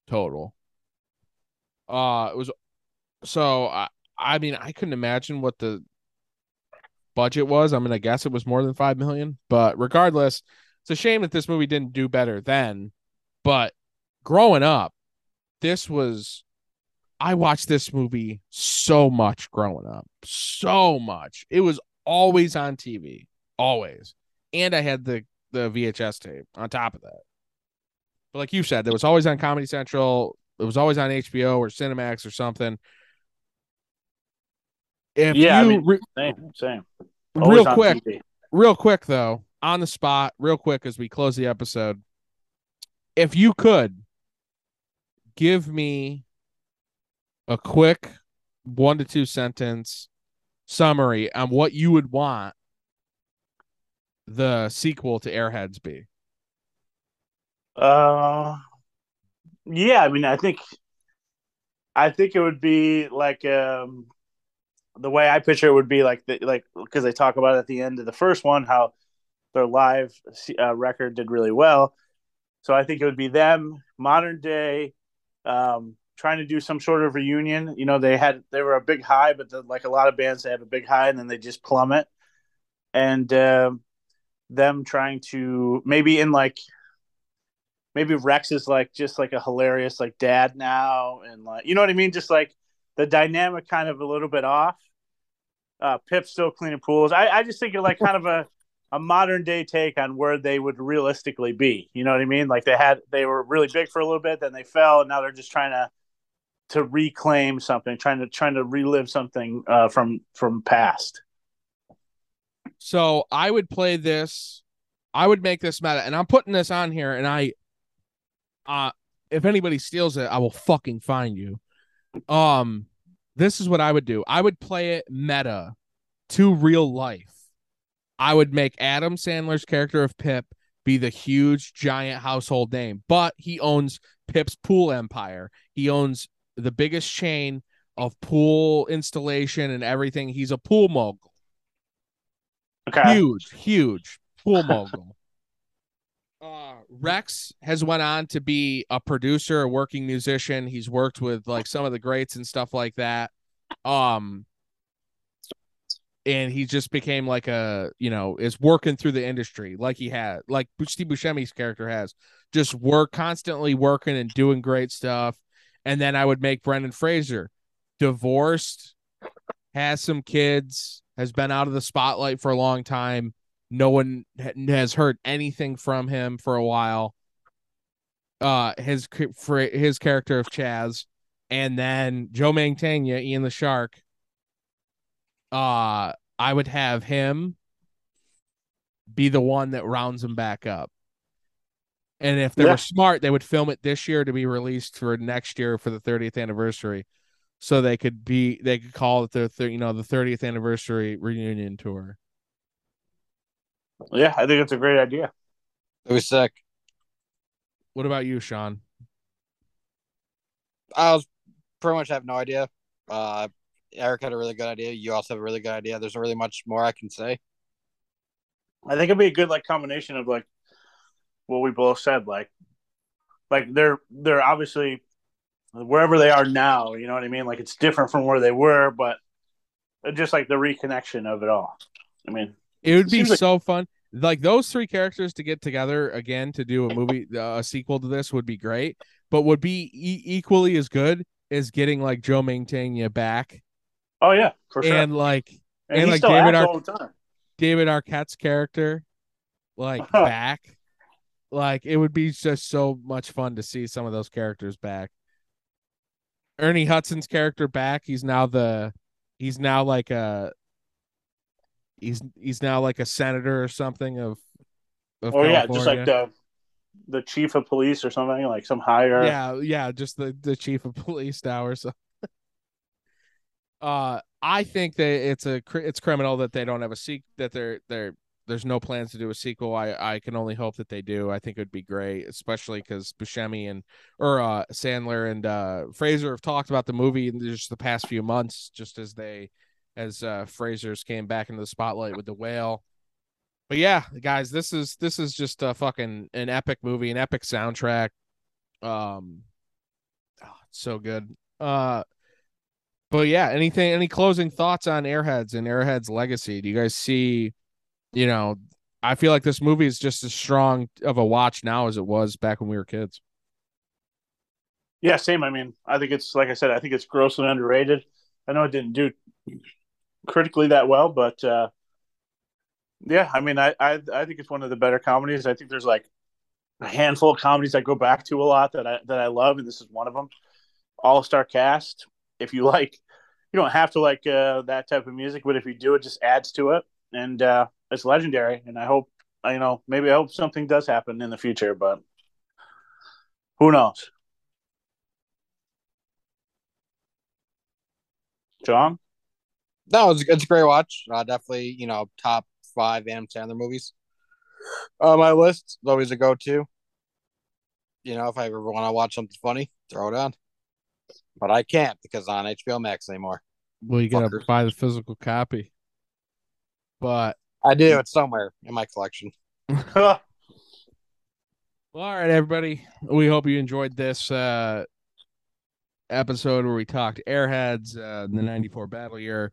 total uh it was so i i mean i couldn't imagine what the budget was i'm gonna guess it was more than 5 million but regardless it's a shame that this movie didn't do better then but growing up this was I watched this movie so much growing up. So much. It was always on TV. Always. And I had the the VHS tape on top of that. But like you said, it was always on Comedy Central. It was always on HBO or Cinemax or something. If yeah, you I mean, re- same, same. real Always on quick, TV. real quick though, on the spot, real quick as we close the episode, if you could give me a quick one to two sentence summary on what you would want the sequel to Airheads be. Uh, yeah. I mean, I think, I think it would be like um, the way I picture it would be like the, like because they talk about at the end of the first one how their live uh, record did really well. So I think it would be them modern day, um, trying to do some sort of reunion. You know, they had they were a big high, but the, like a lot of bands, they have a big high and then they just plummet. And um them trying to maybe in like maybe Rex is like just like a hilarious like dad now, and like you know what I mean, just like the dynamic kind of a little bit off. Uh, Pip's still cleaning pools. I, I just think of like kind of a a modern day take on where they would realistically be. You know what I mean? Like they had they were really big for a little bit, then they fell, and now they're just trying to to reclaim something, trying to trying to relive something uh, from from past. So I would play this. I would make this meta, and I'm putting this on here. And I, uh, if anybody steals it, I will fucking find you. Um, this is what I would do. I would play it meta to real life. I would make Adam Sandler's character of Pip be the huge giant household name, but he owns Pip's pool empire. He owns the biggest chain of pool installation and everything. He's a pool mogul. Okay. Huge, huge pool mogul. Uh, Rex has went on to be a producer, a working musician. He's worked with like some of the greats and stuff like that. Um, and he just became like a you know is working through the industry like he had like Steve Buscemi's character has just work constantly working and doing great stuff. And then I would make Brendan Fraser divorced, has some kids, has been out of the spotlight for a long time. No one has heard anything from him for a while. Uh, his for his character of Chaz, and then Joe Mantegna, Ian the Shark. Uh, I would have him be the one that rounds him back up. And if they Yeah. were smart, they would film it this year to be released for next year for the 30th anniversary, so they could be they could call it their thir- you know the 30th anniversary reunion tour. Yeah, I think it's a great idea. It was sick. What about you, Sean? I was pretty much have no idea. Uh, Eric had a really good idea. You also have a really good idea. There's not really much more I can say. I think it'd be a good like combination of like what we both said, like like they're they're obviously wherever they are now, you know what I mean? Like it's different from where they were, but just like the reconnection of it all. I mean, it would be like- so fun. Like those three characters to get together again to do a movie, uh, a sequel to this would be great. But would be e- equally as good as getting like Joe Mantegna back oh yeah, for sure. and like And, and like David Ar- all the time. David Arquette's character like back. Like it would be just so much fun to see some of those characters back. Ernie Hudson's character back. He's now the he's now like a he's he's now like a senator or something of of Oh yeah, just like the the chief of police or something, like some higher. yeah yeah just the the chief of police now or so uh i think that it's a it's criminal that they don't have a sequel that they're they're there's no plans to do a sequel. I i can only hope that they do. I think it would be great especially because buscemi and or uh sandler and uh fraser have talked about the movie in just the past few months just as they as uh fraser's came back into the spotlight with the whale. But yeah guys this is this is just a fucking an epic movie an epic soundtrack. Um oh, so good. Uh but yeah anything any closing thoughts on airheads and airheads legacy? Do you guys see you know i feel like this movie is just as strong of a watch now as it was back when we were kids Yeah, same. I mean, I think it's like I said, I think it's grossly underrated. I know it didn't do critically that well, but uh yeah, I mean, I, I I think it's one of the better comedies. I think there's like a handful of comedies I go back to a lot that I that I love, and this is one of them. All star cast. If you like, you don't have to like uh, that type of music, but if you do, it just adds to it, and uh, it's legendary. And I hope, you know, maybe I hope something does happen in the future, but who knows? John. No, it's, it's a great watch. Uh, definitely, you know, top five Adam Sandler movies. Uh, my list is always a go-to. You know, if I ever want to watch something funny, throw it on. But I can't because on HBO Max anymore. well you gotta Fuckers. buy the physical copy but I do. It's somewhere in my collection. Well, all right, everybody. We hope you enjoyed this uh episode where we talked Airheads, uh, the 94 battle year.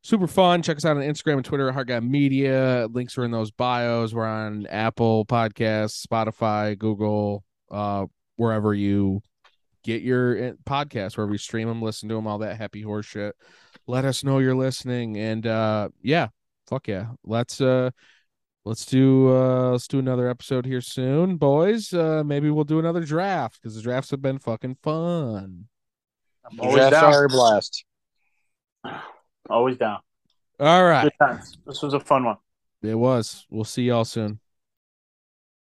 Super fun. Check us out on Instagram and Twitter at Hard Guy Media. Links are in those bios. We're on Apple Podcasts, Spotify, Google, uh, wherever you get your uh, podcasts, wherever you stream them, listen to them, all that happy horse shit. Let us know you're listening. And uh yeah, fuck yeah. Let's uh let's do uh let's do another episode here soon boys uh maybe we'll do another draft because the drafts have been fucking fun I'm always drafts down. are a blast. Always down. all right This was a fun one. it was we'll see y'all soon